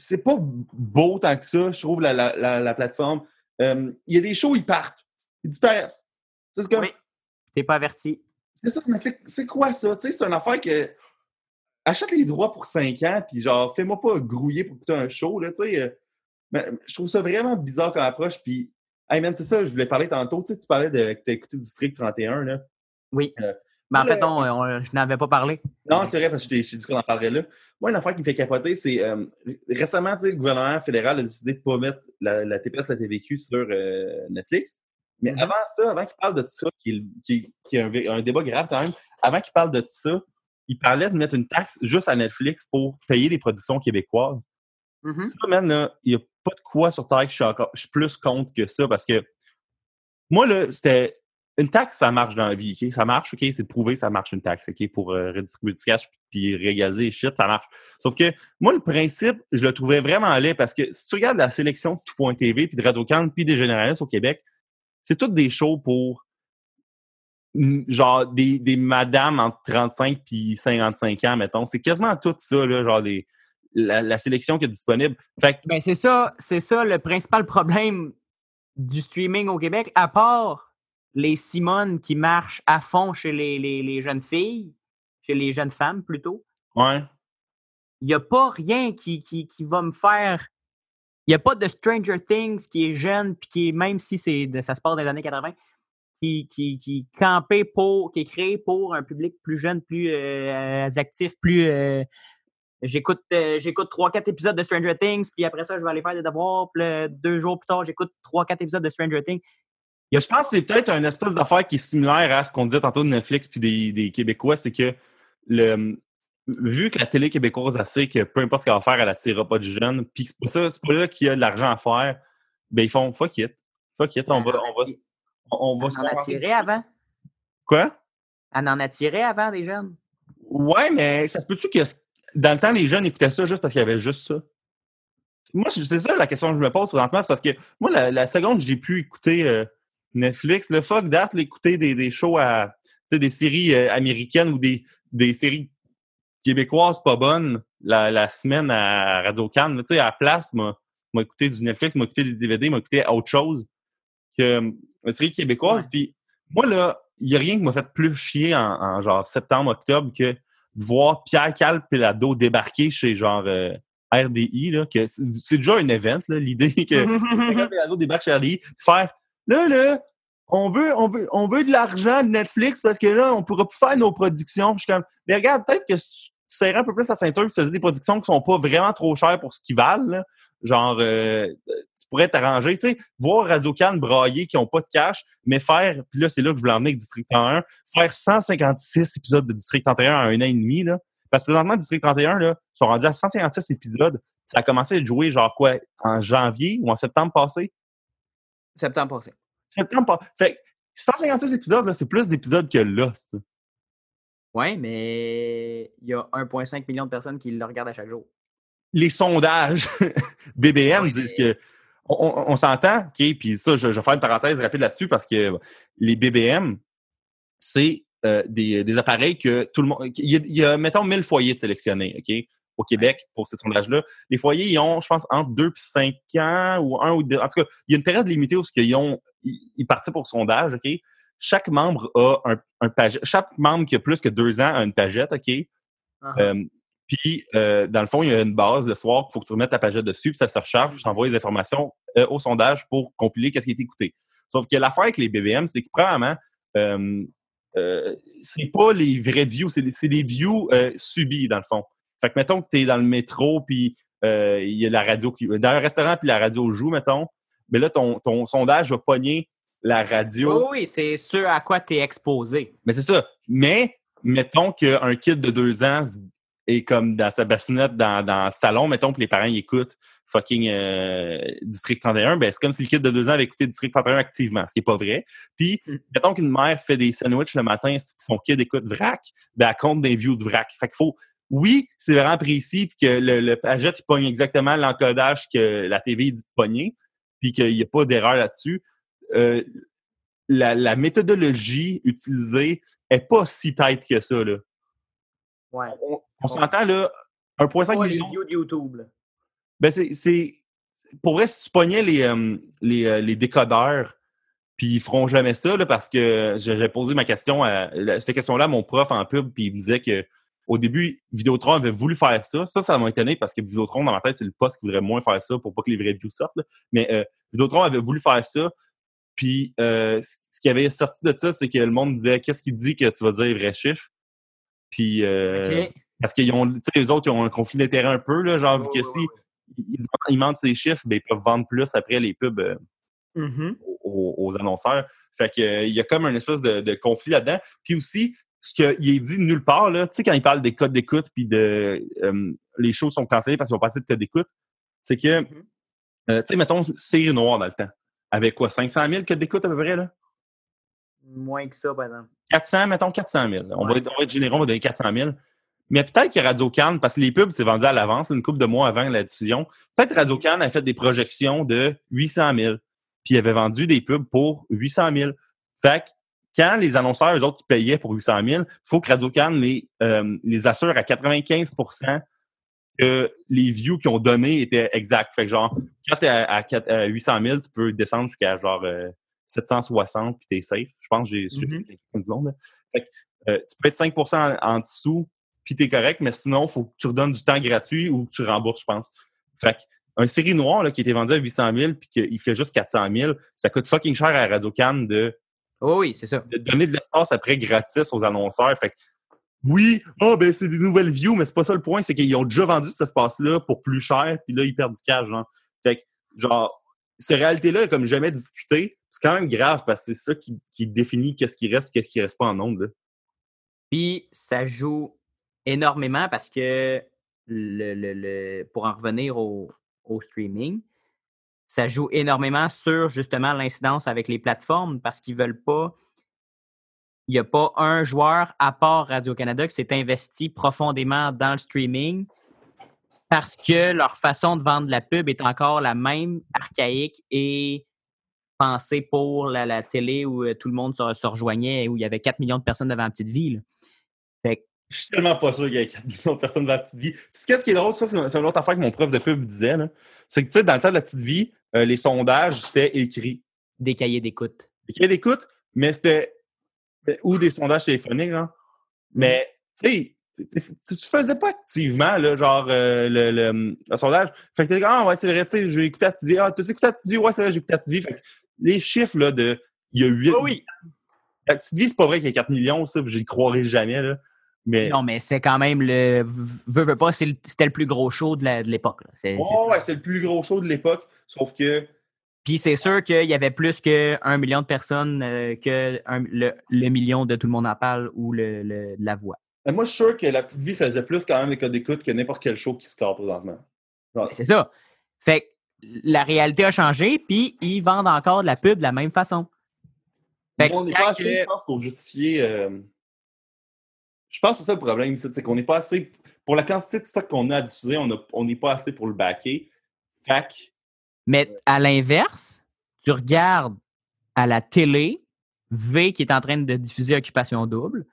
c'est pas beau tant que ça, je trouve, la, la, la, plateforme. Euh, il y a des shows, ils partent. Ils disparaissent. C'est comme... Oui. T'es pas averti. C'est ça, mais c'est quoi ça? Tu sais, c'est une affaire que. Achète les droits pour 5 ans, puis genre, fais-moi pas grouiller pour écouter un show, là, tu sais. Euh, mais je trouve ça vraiment bizarre comme approche, puis. Hey man, c'est ça, je voulais parler tantôt. Tu sais, tu parlais de que tu as écouté District 31, là. Oui. Euh, mais en fait, non, je n'avais pas parlé. Non, c'est vrai, parce que je t'ai dit qu'on en parlerait là. Moi, une affaire qui me fait capoter, c'est euh, récemment, tu sais, le gouvernement fédéral a décidé de ne pas mettre la, la TPS, la TVQ sur Netflix. Mais mm-hmm. avant ça, avant qu'il parle de ça, qui, qui, qui est un, débat grave quand même, avant qu'il parle de ça, il parlait de mettre une taxe juste à Netflix pour payer les productions québécoises. Mm-hmm. Ça, man, il n'y a pas de quoi sur Terre que je suis, encore, je suis plus contre que ça parce que moi, là, c'était. Une taxe, ça marche dans la vie, OK? Ça marche, OK? C'est prouvé, ça marche une taxe, OK? Pour euh, redistribuer du cash puis régaliser les shit, ça marche. Sauf que moi, le principe, je le trouvais vraiment laid parce que si tu regardes la sélection de Tout.tv puis de Radio-Can puis des généralistes au Québec, c'est toutes des shows pour genre des, des madames entre 35 puis 55 ans, mettons. C'est quasiment tout ça, là, genre la, sélection qui est disponible. Fait ben, c'est ça, c'est ça le principal problème du streaming au Québec, à part les Simone qui marchent à fond chez les, les, les jeunes filles, chez les jeunes femmes plutôt. Ouais. Il n'y a pas rien qui, qui, qui va me faire n'y a pas de Stranger Things qui est jeune, puis qui est, même si c'est ça se passe dans les années 80, qui, qui, qui campé pour, qui est créé pour un public plus jeune, plus euh, actif, plus. Euh, j'écoute euh, j'écoute 3-4 épisodes de Stranger Things, puis après ça, je vais aller faire des devoirs, puis deux jours plus tard, j'écoute 3-4 épisodes de Stranger Things. Je pense que c'est peut-être un espèce d'affaire qui est similaire à ce qu'on disait tantôt de Netflix puis des, des Québécois, c'est que le, vu que la télé québécoise a sait que peu importe ce qu'elle va faire, elle attirera pas du jeune, puis c'est pas ça, c'est pas là qu'il y a de l'argent à faire, ben ils font fuck it. Fuck it, on va. On va, on va en attirer avant. Quoi? Elle en attirait avant des jeunes. Ouais, mais ça se peut-tu que dans le temps, les jeunes écoutaient ça juste parce qu'il y avait juste ça? Moi, c'est ça la question que je me pose présentement, c'est parce que moi, la, seconde j'ai pu écouter euh, Netflix, le fuck that, écouter des, des shows à des séries euh, américaines ou des, des séries québécoise pas bonne la, semaine à Radio Cannes. Tu sais, à la place, m'a écouté du Netflix, m'a écouté des DVD, m'a écouté autre chose que une série québécoise. Puis moi, là, il n'y a rien qui m'a fait plus chier en, genre septembre, octobre que de voir Pierre Calpelado débarquer chez genre euh, RDI, là, que c'est déjà un event, l'idée que Pierre Calpelado débarque chez RDI, faire là, là, on veut, on veut, on veut de l'argent de Netflix parce que là, on pourra plus faire nos productions. je suis comme, mais regarde, peut-être que tu serrais un peu plus la ceinture que tu faisais des productions qui sont pas vraiment trop chères pour ce qu'ils valent. Genre, euh, tu pourrais t'arranger, tu sais, voir Radio Cannes brailler qui ont pas de cash, mais faire, puis là, c'est là que je voulais emmener avec District 1, faire 156 épisodes de District 31 en un an et demi, là, Parce que présentement, District 31, là, sont rendus à 156 épisodes. Ça a commencé à joué, genre quoi, en janvier ou en septembre passé? Septembre passé. Septembre passé. Fait 156 épisodes, c'est plus d'épisodes que Lost. Oui, mais il y a 1,5 million de personnes qui le regardent à chaque jour. Les sondages BBM disent que on, s'entend, OK, puis ça, je, vais faire une parenthèse rapide là-dessus parce que les BBM, c'est euh, des, appareils que tout le monde. Il y, a, mettons, 1000 foyers de sélectionnés, OK, au Québec pour ces sondages-là. Les foyers, ils ont, je pense, entre 2 et 5 ans ou 1 ou 2. En tout cas, il y a une période limitée où ils, ont, ils, partent pour sondage, OK? Chaque membre a un, un pagette. Chaque membre qui a plus que deux ans a une pagette, OK? Uh-huh. Euh, puis, euh, dans le fond, il y a une base le soir, il faut que tu remettes ta pagette dessus, puis ça se recharge, puis envoies les informations euh, au sondage pour compiler qu'est-ce qui est écouté. Sauf que l'affaire avec les BBM, c'est que, premièrement, euh, euh, c'est pas les vrais views, c'est des, views subis, dans le fond. Fait que, mettons que tu es dans le métro, puis il y a la radio qui. Dans un restaurant, puis la radio joue, mettons. Mais là, ton, ton sondage va pogner la radio. Oui, oui c'est ce à quoi tu es exposé. Mais c'est ça. Mais, mettons qu'un kid de deux ans et comme dans sa bassinette, dans, dans le salon, mettons, que les parents écoutent fucking euh, District 31, ben c'est comme si le kid de deux ans avait écouté District 31 activement, ce qui n'est pas vrai. Puis, mm. mettons qu'une mère fait des sandwichs le matin, son kid écoute VRAC, ben elle compte des views de VRAC. Fait qu'il faut, oui, c'est vraiment précis, puis que le, le Paget, il pogne exactement l'encodage que la TV dit de pogner, puis qu'il n'y a pas d'erreur là-dessus. Euh, la, la, méthodologie utilisée est pas si tight que ça, là. Ouais. On s'entend, là, 1,5 million. de YouTube, Ben, c'est. Pour vrai, si tu pognais les, euh, les, euh, les, décodeurs, puis ils feront jamais ça, là, parce que j'ai posé ma question à. Cette question-là à mon prof en pub, puis il me disait que au début, Vidéotron avait voulu faire ça. Ça, ça m'a étonné parce que Vidéotron, dans ma tête, c'est le poste qui voudrait moins faire ça pour pas que les vrais views sortent. Mais euh, Vidéotron avait voulu faire ça. Puis euh, ce qui avait sorti de ça, c'est que le monde disait Qu'est-ce qui dit que tu vas dire les vrais chiffres? Puis euh, parce qu'ils ont, tu sais, les autres, ils ont un conflit d'intérêt un peu, là, genre, vu que si ils, mentent ces chiffres, ben, ils peuvent vendre plus après les pubs euh, mm-hmm. aux, annonceurs. Fait que, euh, il y a comme un espèce de, conflit là-dedans. Puis aussi, ce qu'il est dit nulle part, là, tu sais, quand il parle des codes d'écoute, puis de euh, les choses sont cancellées parce qu'ils vont passer de codes d'écoute, c'est que, mm-hmm. tu sais, mettons, série noire dans le temps. Avec quoi, 500 000 codes d'écoute à peu près, là? Moins que ça, par exemple. 400, mettons 400 000. On, va être, on va être généreux, on va donner 400 000. Mais peut-être que Radio Cannes, parce que les pubs, c'est vendu à l'avance, une couple de mois avant la diffusion, peut-être Radio Cannes a fait des projections de 800 000. Puis il avait vendu des pubs pour 800 000. Fait que quand les annonceurs, eux autres, payaient pour 800 000, il faut que Radio Cannes les, euh, les assure à 95% que les views qu'ils ont donnés étaient exacts. Fait que genre, quand tu es à, 800 000, tu peux descendre jusqu'à genre 760 euh, puis t'es safe. Je pense que j'ai mm -hmm. Fait que, euh, tu peux être 5% en dessous puis t'es correct, mais sinon, il faut que tu redonnes du temps gratuit ou que tu rembourses, je pense. Fait un série noire là, qui était vendu à 800 000 puis qu'il fait juste 400 000, ça coûte fucking cher à Radio Cannes de, oui, c'est ça. de donner de l'espace après gratis aux annonceurs. Fait oui, oh, ben c'est des nouvelles views, mais c'est pas ça le point, c'est qu'ils ont déjà vendu cet espace-là pour plus cher, puis là, ils perdent du cash, genre. Fait que, genre, cette réalité-là est comme jamais discutée. C'est quand même grave parce que c'est ça qui, qui définit qu'est-ce qui reste et qu'est-ce qui reste pas en nombre. Puis ça joue énormément parce que le, le, pour en revenir au, au, streaming, ça joue énormément sur justement l'incidence avec les plateformes parce qu'ils veulent pas. Il n'y a pas un joueur à part Radio-Canada qui s'est investi profondément dans le streaming parce que leur façon de vendre la pub est encore la même archaïque et pensée pour la, télé où euh, tout le monde se, rejoignait et où il y avait 4 millions de personnes devant la petite ville. Je suis tellement pas sûr qu'il y ait 4 millions de personnes dans la petite vie. Qu'est-ce qui est drôle? Ça, c'est une autre affaire que mon prof de pub disait. C'est que, tu sais, dans le temps de la petite vie, euh, les sondages, c'était écrit. Des cahiers d'écoute. Des cahiers d'écoute, mais c'était. Ou des sondages téléphoniques, genre. Mais, tu sais, tu faisais pas activement, là, genre, euh, le, le, sondage. Fait que t'es ah, ouais, c'est vrai, tu sais, j'ai écouté à TV. Ah, tu as écouté à TV? Ouais, c'est vrai, j'ai écouté à TV. Fait que les chiffres, là, de. Il y a 8. Oh oui. La petite vie, c'est pas vrai qu'il y a 4 millions, ça, je n'y croirais jamais, là. Non, mais c'est quand même le. Veux, veux pas, c'était le plus gros show de l'époque. Oh, ouais, c'est le plus gros show de l'époque. Sauf que. Puis c'est sûr qu'il y avait plus qu'un million de personnes euh, que le, million de Tout le monde en parle ou le, la voix. moi, je suis sûr que La Petite Vie faisait plus quand même des codes d'écoute que n'importe quel show qui sort présentement. C'est ça. Fait que la réalité a changé, puis ils vendent encore de la pub de la même façon. on n'est pas assez, je pense, pour justifier. Euh, je pense que c'est ça le problème, c'est qu'on n'est pas assez. Pour la quantité de stock qu'on a à diffuser, on n'est pas assez pour le backer. Fac. Mais à l'inverse, tu regardes à la télé, V qui est en train de diffuser Occupation Double,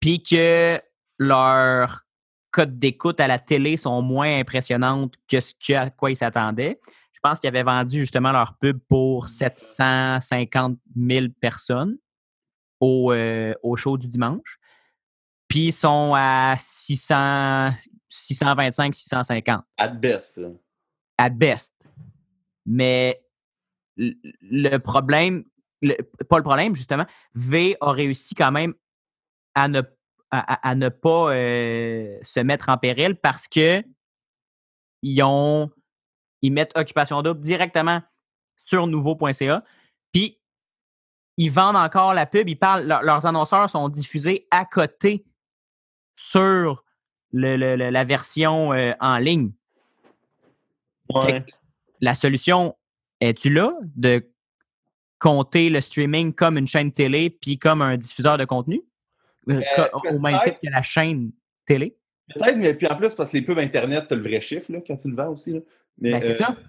puis que leurs codes d'écoute à la télé sont moins impressionnantes que ce à quoi ils s'attendaient. Je pense qu'ils avaient vendu justement leur pub pour 750 000 personnes au, euh, au show du dimanche. Puis ils sont à 600, 625, 650. At best. At best. Mais le problème, pas le problème, justement, V a réussi quand même à ne, pas euh, se mettre en péril parce que ils ont ils mettent Occupation Double directement sur nouveau.ca. Puis ils vendent encore la pub, ils parlent, leurs annonceurs sont diffusés à côté sur la version euh, en ligne. La solution, es-tu là de compter le streaming comme une chaîne télé puis comme un diffuseur de contenu? Euh, au même titre que la chaîne télé? Peut-être, mais puis en plus, parce que les pubs Internet, tu as le vrai chiffre là, quand tu le vends aussi. Là. Mais, ben, c'est ça. Euh,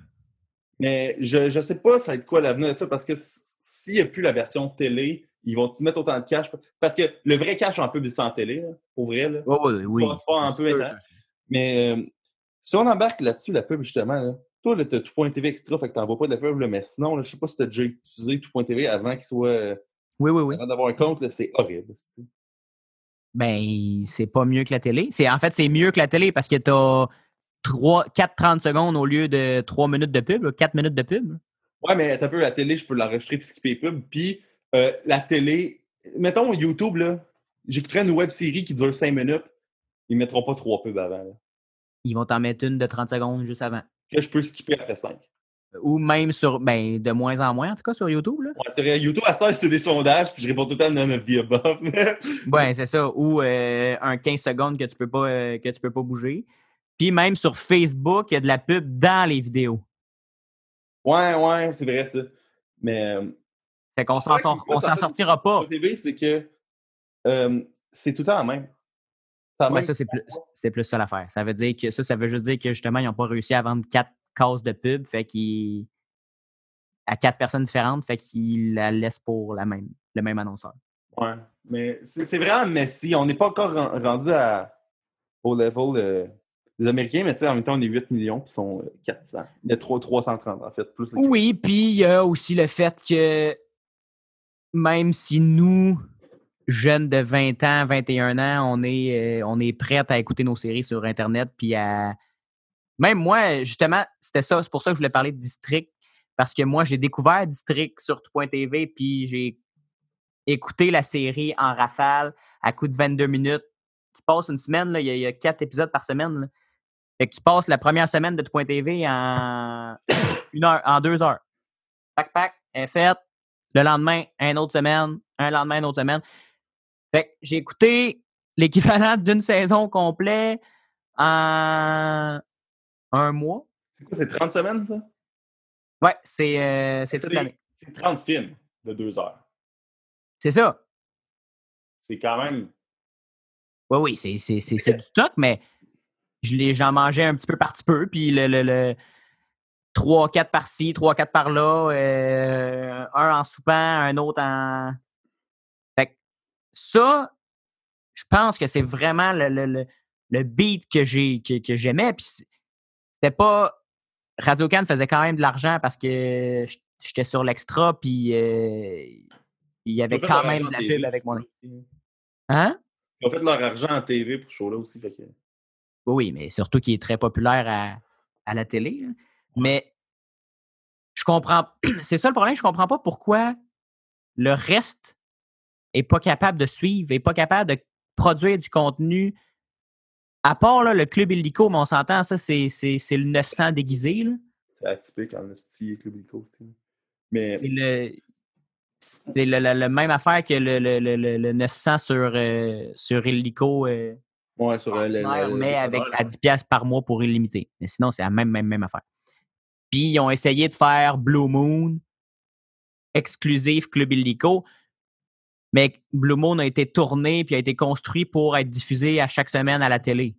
mais je ne sais pas ça va être quoi l'avenir de ça, parce que s'il n'y a plus la version télé, ils vont-ils mettre autant de cash? Parce que le vrai cash en pub, c'est en télé, là, pour vrai. Là. Oh, oui, oui. pas un peu Mais euh, si on embarque là-dessus, la pub, justement, là, toi, tu as tout.tv extra, fait que tu n'envoies pas de la pub, là, mais sinon, je ne sais pas si tu as déjà utilisé tout.tv avant qu'il soit. Euh, oui, oui, oui. Avant d'avoir un compte, c'est horrible. Ben, c'est pas mieux que la télé. En fait, c'est mieux que la télé parce que tu as 4-30 secondes au lieu de 3 minutes de pub, 4 minutes de pub. Ouais, mais un peu la télé, je peux l'enregistrer puis skipper pub. Puis euh, la télé, mettons YouTube, là, j'écouterais une web série qui dure 5 minutes. Ils mettront pas 3 pubs avant. Ils vont t'en mettre une de 30 secondes juste avant. Que je peux skipper après 5. Ou même sur, ben, de moins en moins, en tout cas, sur YouTube. Là. Ouais, vrai. YouTube, à ce temps, c'est des sondages, puis je réponds tout le temps none of the above. ouais, c'est ça. Ou euh, un 15 secondes que tu peux pas, euh, que tu peux pas bouger. Puis même sur Facebook, il y a de la pub dans les vidéos. Ouais, ouais, c'est vrai ça. Mais. Euh, fait qu'on s'en sortira pas. TV, c'est que c'est tout le temps la même. Ouais, ça, c'est plus, c'est plus ça l'affaire. Ça veut dire que ça, ça veut juste dire que justement, ils n'ont pas réussi à vendre quatre cases de pub, fait qu'ils. à quatre personnes différentes, fait qu'ils la laissent pour la même, le même annonceur. Ouais. Mais c'est vraiment Messi. On n'est pas encore rendu à, au level des Américains, mais tu sais, en même temps, on est 8 millions, puis sont 400. Il y a 330, en fait. Plus oui, puis il y a aussi le fait que même si nous, jeunes de 20 ans, 21 ans, on est, euh, est prêts à écouter nos séries sur Internet, puis à. Même moi, justement, c'était ça, c'est pour ça que je voulais parler de District, parce que moi, j'ai découvert District sur tout.tv, puis j'ai écouté la série en rafale à coup de 22 minutes. Tu passes une semaine, il, y a, quatre épisodes par semaine. Fait que tu passes la première semaine de tout.tv en une heure, en deux heures. Pac, pac, est faite. Le lendemain, une autre semaine. Un lendemain, une autre semaine. Fait que j'ai écouté l'équivalent d'une saison complète en un mois. C'est quoi, c'est 30 semaines, ça? Ouais, c'est euh, toute l'année. C'est 30 films de deux heures. C'est ça. C'est quand même. Oui, oui, c'est du stock, mais j'en mangeais un petit peu par petit peu, puis le, le, le 3-4 par-ci, 3-4 par-là, euh, un en soupant, un autre en. Que ça, je pense que c'est vraiment le, le, le, beat que j'ai que, j'aimais. Puis c'était pas. Radio Can faisait quand même de l'argent parce que j'étais sur l'extra, puis euh, il y avait quand même de la pub avec moi. Hein? Ils ont fait leur argent en TV pour ce show-là aussi. Fait que... Oui, mais surtout qu'il est très populaire à, à la télé. Mais je comprends. C'est ça le problème, je comprends pas pourquoi le reste est pas capable de suivre, est pas capable de produire du contenu. À part là, le club illico, mais on s'entend, ça, c'est, le 900 déguisé. C'est atypique en style club illico aussi. Mais... C'est le... C'est la même affaire que le, le, le, 900 sur, euh, sur Illico. Euh, ouais, sur euh, le, Mais avec à 10$ par mois pour illimité. Mais sinon, c'est la même, même, même affaire. Puis, ils ont essayé de faire Blue Moon exclusif Club Illico. Mais Blue Moon a été tourné puis a été construit pour être diffusé à chaque semaine à la télé.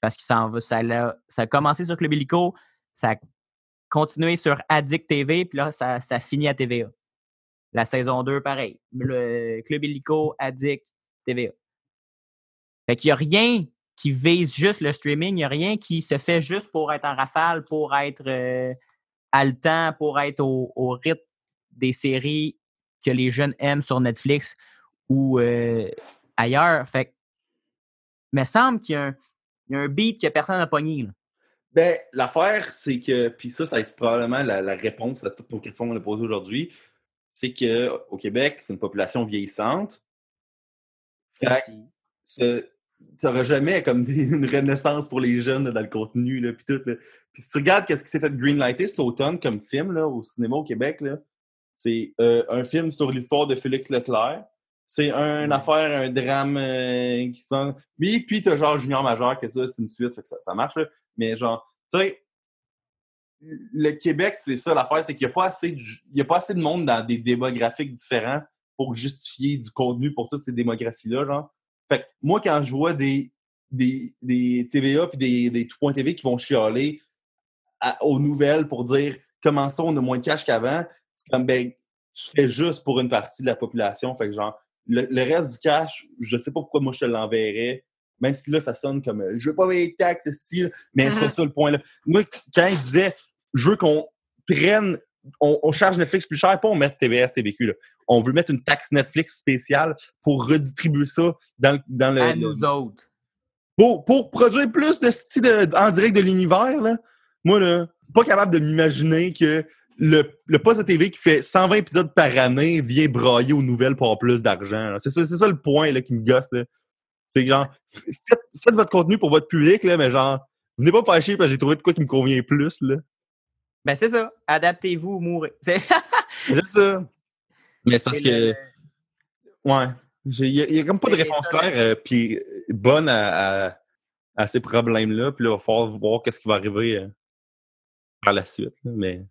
Parce que ça, ça a commencé sur Club Illico, ça a continué sur Addict TV, puis là, ça, ça finit à TVA. La saison 2, pareil. Club Illico, Addict, TVA. Fait qu'il n'y a rien qui vise juste le streaming, il n'y a rien qui se fait juste pour être en rafale, pour être euh, haletant, pour être au rythme des séries que les jeunes aiment sur Netflix ou euh, ailleurs. Fait il me semble qu'il y, a un beat que personne n'a pogné. Là. Ben, l'affaire, c'est que, puis ça, ça va être probablement la, réponse à toutes nos questions qu'on a posées aujourd'hui, c'est qu'au Québec, c'est une population vieillissante. Fait n'auras jamais comme une renaissance pour les jeunes dans le contenu, là, puis tout. Puis si tu regardes qu'est-ce qui s'est fait greenlighter cet automne comme film là, au cinéma au Québec, là, c'est euh, un film sur l'histoire de Félix Leclerc. C'est une affaire, un drame euh, qui se Oui, puis t'as genre Junior Majeur, que ça, c'est une suite, ça, ça marche. Mais genre, tu sais, le Québec, c'est ça l'affaire, c'est qu'il n'y a, pas assez de, il y a pas assez de monde dans des démographiques différents pour justifier du contenu pour toutes ces démographies-là, genre. Fait que moi, quand je vois des, des, des TVA puis des, des tout.tv qui vont chialer aux nouvelles pour dire comment ça, on a moins de cash qu'avant, c'est comme, ben, tu fais juste pour une partie de la population. Fait que, genre, le, reste du cash, je sais pas pourquoi moi je te l'enverrais. Même si là, ça sonne comme je veux pas payer de taxes, style, mais c'est pas uh-huh. ça le point là. Moi, quand il disait je veux qu'on prenne, on, charge Netflix plus cher, pas on mette TBS, TVQ, là. On veut mettre une taxe Netflix spéciale pour redistribuer ça dans, dans le. À nous autres. Pour, pour produire plus de style en direct de l'univers, là. Moi, là, pas capable de m'imaginer que le, le poste de TV qui fait 120 épisodes par année vient brailler aux nouvelles pour avoir plus d'argent. C'est ça, ça, le point là, qui me gosse. C'est genre, faites, votre contenu pour votre public, là, mais genre, venez pas me faire chier parce que j'ai trouvé de quoi qui me convient plus. Là. Ben, c'est ça. Adaptez-vous ou mourrez. C'est ça. Mais c'est parce que. Ouais. Il n'y a, comme pas de réponse claire euh, puis bonne à, à, ces problèmes-là. Puis là, il va falloir voir qu'est-ce qui va arriver euh, par la suite. Mais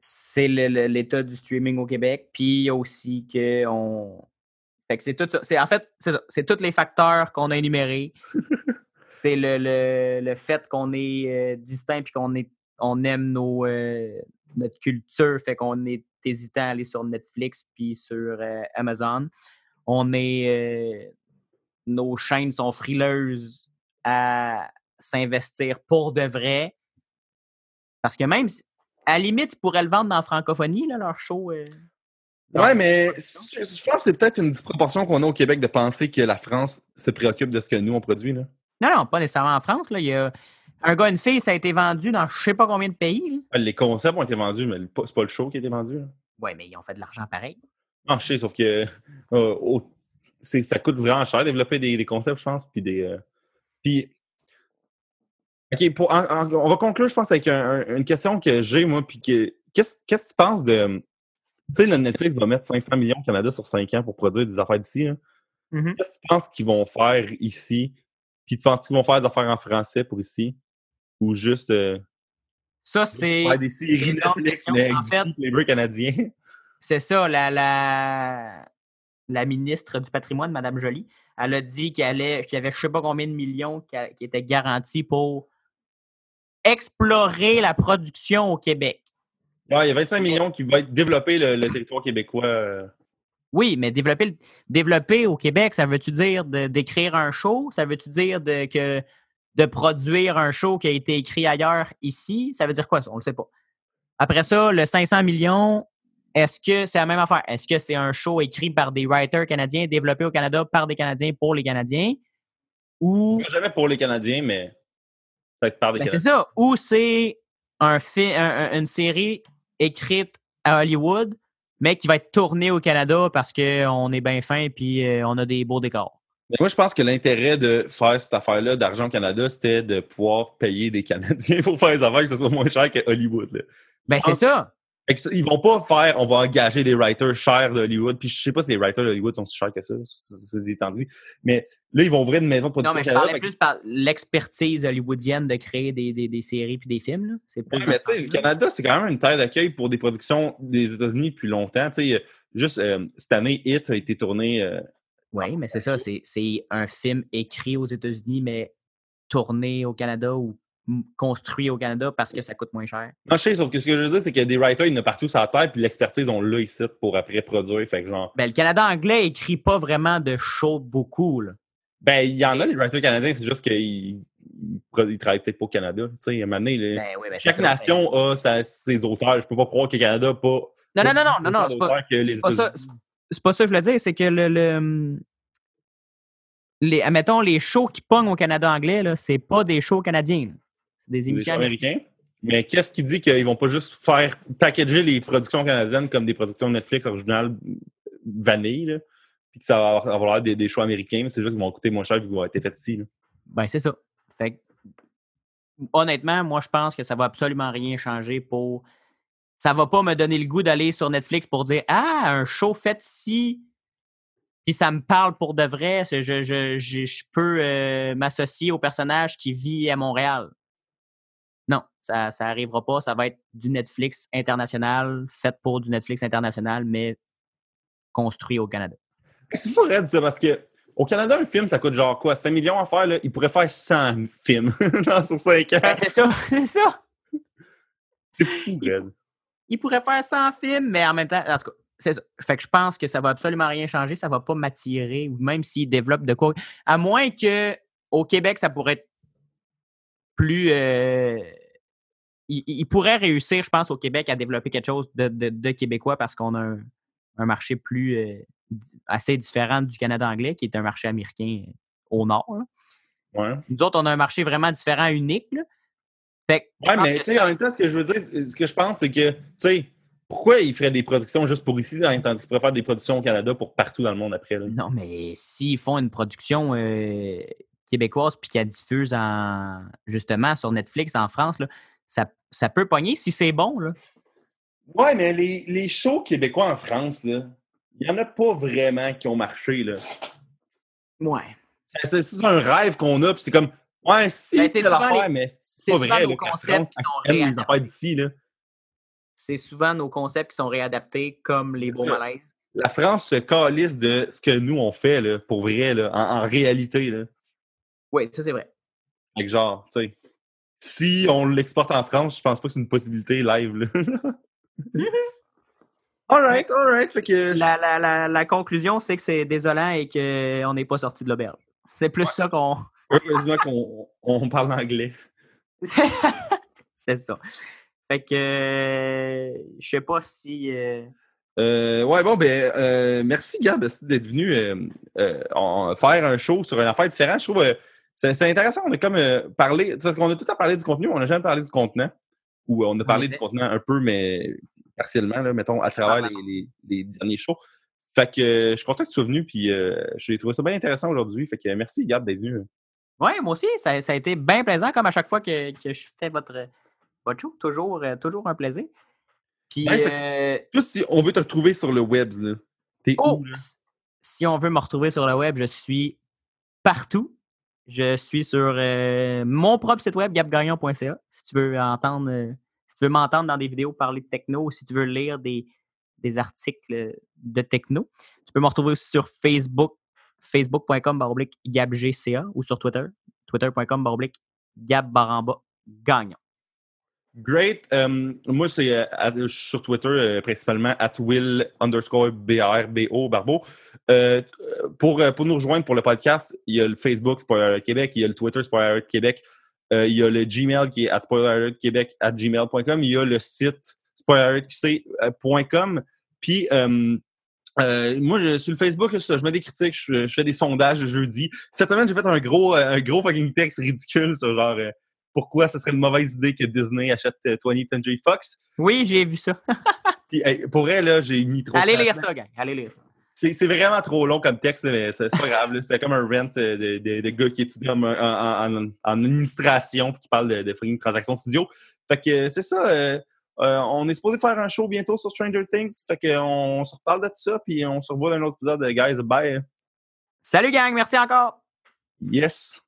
c'est l'état du streaming au Québec. Puis aussi que on. Fait que c'est tout ça. C'est, en fait, c'est ça. C'est tous les facteurs qu'on a énumérés. c'est le, le, le, fait qu'on est euh, distinct puis qu'on est on aime nos, euh, notre culture, fait qu'on est hésitant à aller sur Netflix puis sur euh, Amazon. On est nos chaînes sont frileuses à s'investir pour de vrai. Parce que même, à la limite, ils pourraient le vendre dans la francophonie, là, leur show. Euh, ouais, mais je, pense que c'est peut-être une disproportion qu'on a au Québec de penser que la France se préoccupe de ce que nous, on produit. Là. Non, non, pas nécessairement en France. Là. Il y a un gars, une fille, ça a été vendu dans je sais pas combien de pays. Les concepts ont été vendus, mais c'est pas le show qui a été vendu. Oui, mais ils ont fait de l'argent pareil. Non, je sais, sauf que euh, ça coûte vraiment cher développer des, des concepts, je pense. Puis des. Euh, puis OK, pour, on va conclure, je pense, avec une question que j'ai, moi, puis que qu'est-ce que tu penses de. Tu sais, le Netflix va mettre 500 millions au Canada sur 5 ans pour produire des affaires d'ici. Mm-hmm. Qu'est-ce que tu penses qu'ils vont faire ici? Puis tu penses qu'ils vont faire des affaires en français pour ici? Ou juste. Euh, ça, c'est. Faire des séries Netflix, mais. C'est ça, la, la, la ministre du patrimoine, Mme Joly, elle a dit qu'il y avait je ne sais pas combien de millions qui étaient garantis pour explorer la production au Québec. Ouais, il y a 25 millions qui vont être développer le, territoire québécois. Euh. Oui, mais développer, développer au Québec, ça veut-tu dire d'écrire un show? Ça veut-tu dire de, que, de produire un show qui a été écrit ailleurs ici? Ça veut dire quoi, ça? On ne le sait pas. Après ça, le 500 millions, est-ce que c'est la même affaire? Est-ce que c'est un show écrit par des writers canadiens, développé au Canada par des Canadiens pour les Canadiens? Ou... Jamais pour les Canadiens, mais ben, c'est ça. Ou c'est un, une série écrite à Hollywood, mais qui va être tournée au Canada parce qu'on est bien fin et euh, on a des beaux décors. moi, je pense que l'intérêt de faire cette affaire-là d'Argent Canada, c'était de pouvoir payer des Canadiens pour faire les affaires que ce soit moins cher que Hollywood. Ben, c'est ça. Ils vont pas faire, on va engager des writers chers d'Hollywood. Puis je sais pas si les writers d'Hollywood sont si chers que ça, c'est des Mais là, ils vont ouvrir une maison de production. Non, mais je parlais plus par l'expertise hollywoodienne de créer des, des, des séries puis des films. C'est mais tu sais, le Canada, c'est quand même une terre d'accueil pour des productions des États-Unis depuis longtemps. Tu sais, juste euh, cette année, Hit a été tourné. Euh, oui, mais c'est ça. C'est un film écrit aux États-Unis, mais tourné au Canada ou construit au Canada parce que ça coûte moins cher. Non, je sais, sauf que ce que je veux dire, c'est que des writers, il y en a partout sur la terre, puis l'expertise, on l'a ici pour après produire. Fait que genre... Ben, le Canada anglais écrit pas vraiment de show beaucoup, là. Ben, il y en a des writers canadiens, c'est juste qu'ils ils travaillent peut-être pas au Canada. Tu sais, à ben ben chaque nation a ses auteurs. Je peux pas croire que le Canada n'a pas. Non, non, non, non, non, non, c'est pas, pas ça. C'est pas ça que je voulais dire, c'est que le, le les, admettons, les shows qui pognent au Canada anglais, là, c'est pas des shows canadiens des émissions américaines. Mais qu'est-ce qui dit qu'ils vont pas juste faire packager les productions canadiennes comme des productions Netflix originales vanille, puis que ça va avoir des, des choix américains, mais c'est juste qu'ils vont coûter moins cher vu qu'ils vont être faits ici. Ben, c'est ça. Fait honnêtement, moi, je pense que ça va absolument rien changer pour. Ça va pas me donner le goût d'aller sur Netflix pour dire Ah, un show fait ici, puis ça me parle pour de vrai. Je, je, je, peux euh, m'associer au personnage qui vit à Montréal. Non, ça n'arrivera pas. Ça va être du Netflix international, fait pour du Netflix international, mais construit au Canada. C'est fou, Red, ça, parce que au Canada, un film, ça coûte genre quoi? 5 millions à faire, là? Il pourrait faire 100 films, genre sur 5 ans. Ben, c'est ça, c'est ça. C'est fou, Red. Il, pourrait faire 100 films, mais en même temps, en tout cas, c'est ça. Fait que je pense que ça va absolument rien changer, ça va pas m'attirer, ou même s'il développe de quoi. À moins que au Québec, ça pourrait être plus. Euh, il, pourrait réussir, je pense, au Québec à développer quelque chose de, québécois parce qu'on a un, marché plus euh, assez différent du Canada anglais, qui est un marché américain euh, au nord. Nous autres, on a un marché vraiment différent, unique. Là. Fait mais en même temps, ce que je veux dire, ce que je pense, c'est que, tu sais, pourquoi ils feraient des productions juste pour ici, tandis qu'ils pourraient faire des productions au Canada pour partout dans le monde après? Non, mais s'ils font une production québécoise puis qu'elle diffuse en, justement sur Netflix en France, là, ça, ça peut pogner si c'est bon. Là. Ouais, mais les, les shows québécois en France, il n'y en a pas vraiment qui ont marché. Là. Ouais. C'est, un rêve qu'on a, puis c'est comme, ouais, si ben, c'est l'affaire, mais c'est pas vrai. Nos concepts qui sont réadaptés. d'ici, C'est souvent nos concepts qui sont réadaptés comme les beaux malaises. La France se calisse de ce que nous on fait, là, pour vrai, là, en, en réalité. Là. Oui, ça c'est vrai. Avec genre, tu sais, si on l'exporte en France, je pense pas que c'est une possibilité live. Là. alright, alright. la, la, la, la, conclusion, c'est que c'est désolant et qu'on n'est pas sorti de l'auberge. C'est plus ça qu'on. Heureusement qu'on on parle anglais. c'est ça. Fait que euh, je sais pas si. Euh... Euh, ouais, bon, ben, euh, merci Gab d'être venu faire un show sur une affaire différente. Je trouve c'est intéressant. On a comme euh, parlé, parce qu'on a tout à parler du contenu, on n'a jamais parlé du contenant. Ou on a parlé du contenant un peu, mais partiellement, là, mettons, à travers les, derniers shows. Fait que euh, je suis content que tu sois venu, puis euh, j'ai trouvé ça bien intéressant aujourd'hui. Fait que merci, Gab, d'être venu. Oui, moi aussi, ça, a été bien plaisant, comme à chaque fois que, je fais votre, votre show. Toujours, toujours un plaisir. Puis, ben, si on veut te retrouver sur le web, là, oh, Si on veut me retrouver sur le web, je suis partout. Je suis sur euh, mon propre site web, gapgagnon.ca. Si tu veux entendre, euh, si tu veux m'entendre dans des vidéos parler de techno, ou si tu veux lire des, articles de techno, tu peux me retrouver aussi sur Facebook, facebook.com gabgca ou sur Twitter, twitter.com gagnon. Great. Euh, moi, c'est euh, sur Twitter euh, principalement at will underscore B-R-B-O Barbeau. pour, pour nous rejoindre pour le podcast, il y a le Facebook Spoiler Québec, il y a le Twitter Spoiler Québec, il y a le Gmail qui est at Québec at gmail.com, il y a le site spoilerqc.com. Puis moi, je, sur le Facebook, je, mets des critiques, je, fais des sondages le jeudi. Cette semaine, j'ai fait un gros, un gros fucking texte ridicule sur genre pourquoi ce serait une mauvaise idée que Disney achète 20th euh, Century Fox. Oui, j'ai vu ça. Puis, pour elle, là, j'ai mis trop Allez lire ça, gang. Allez lire ça. C'est vraiment trop long comme texte, mais c'est pas grave. C'était comme un rent euh, de, de, gars qui étudient en, administration et qui parle de, de transactions studio. Fait que c'est ça. Euh, on est supposé faire un show bientôt sur Stranger Things. Fait qu'on se reparle de tout ça, puis on se revoit dans un autre épisode. Guys, bye! Salut gang, merci encore! Yes!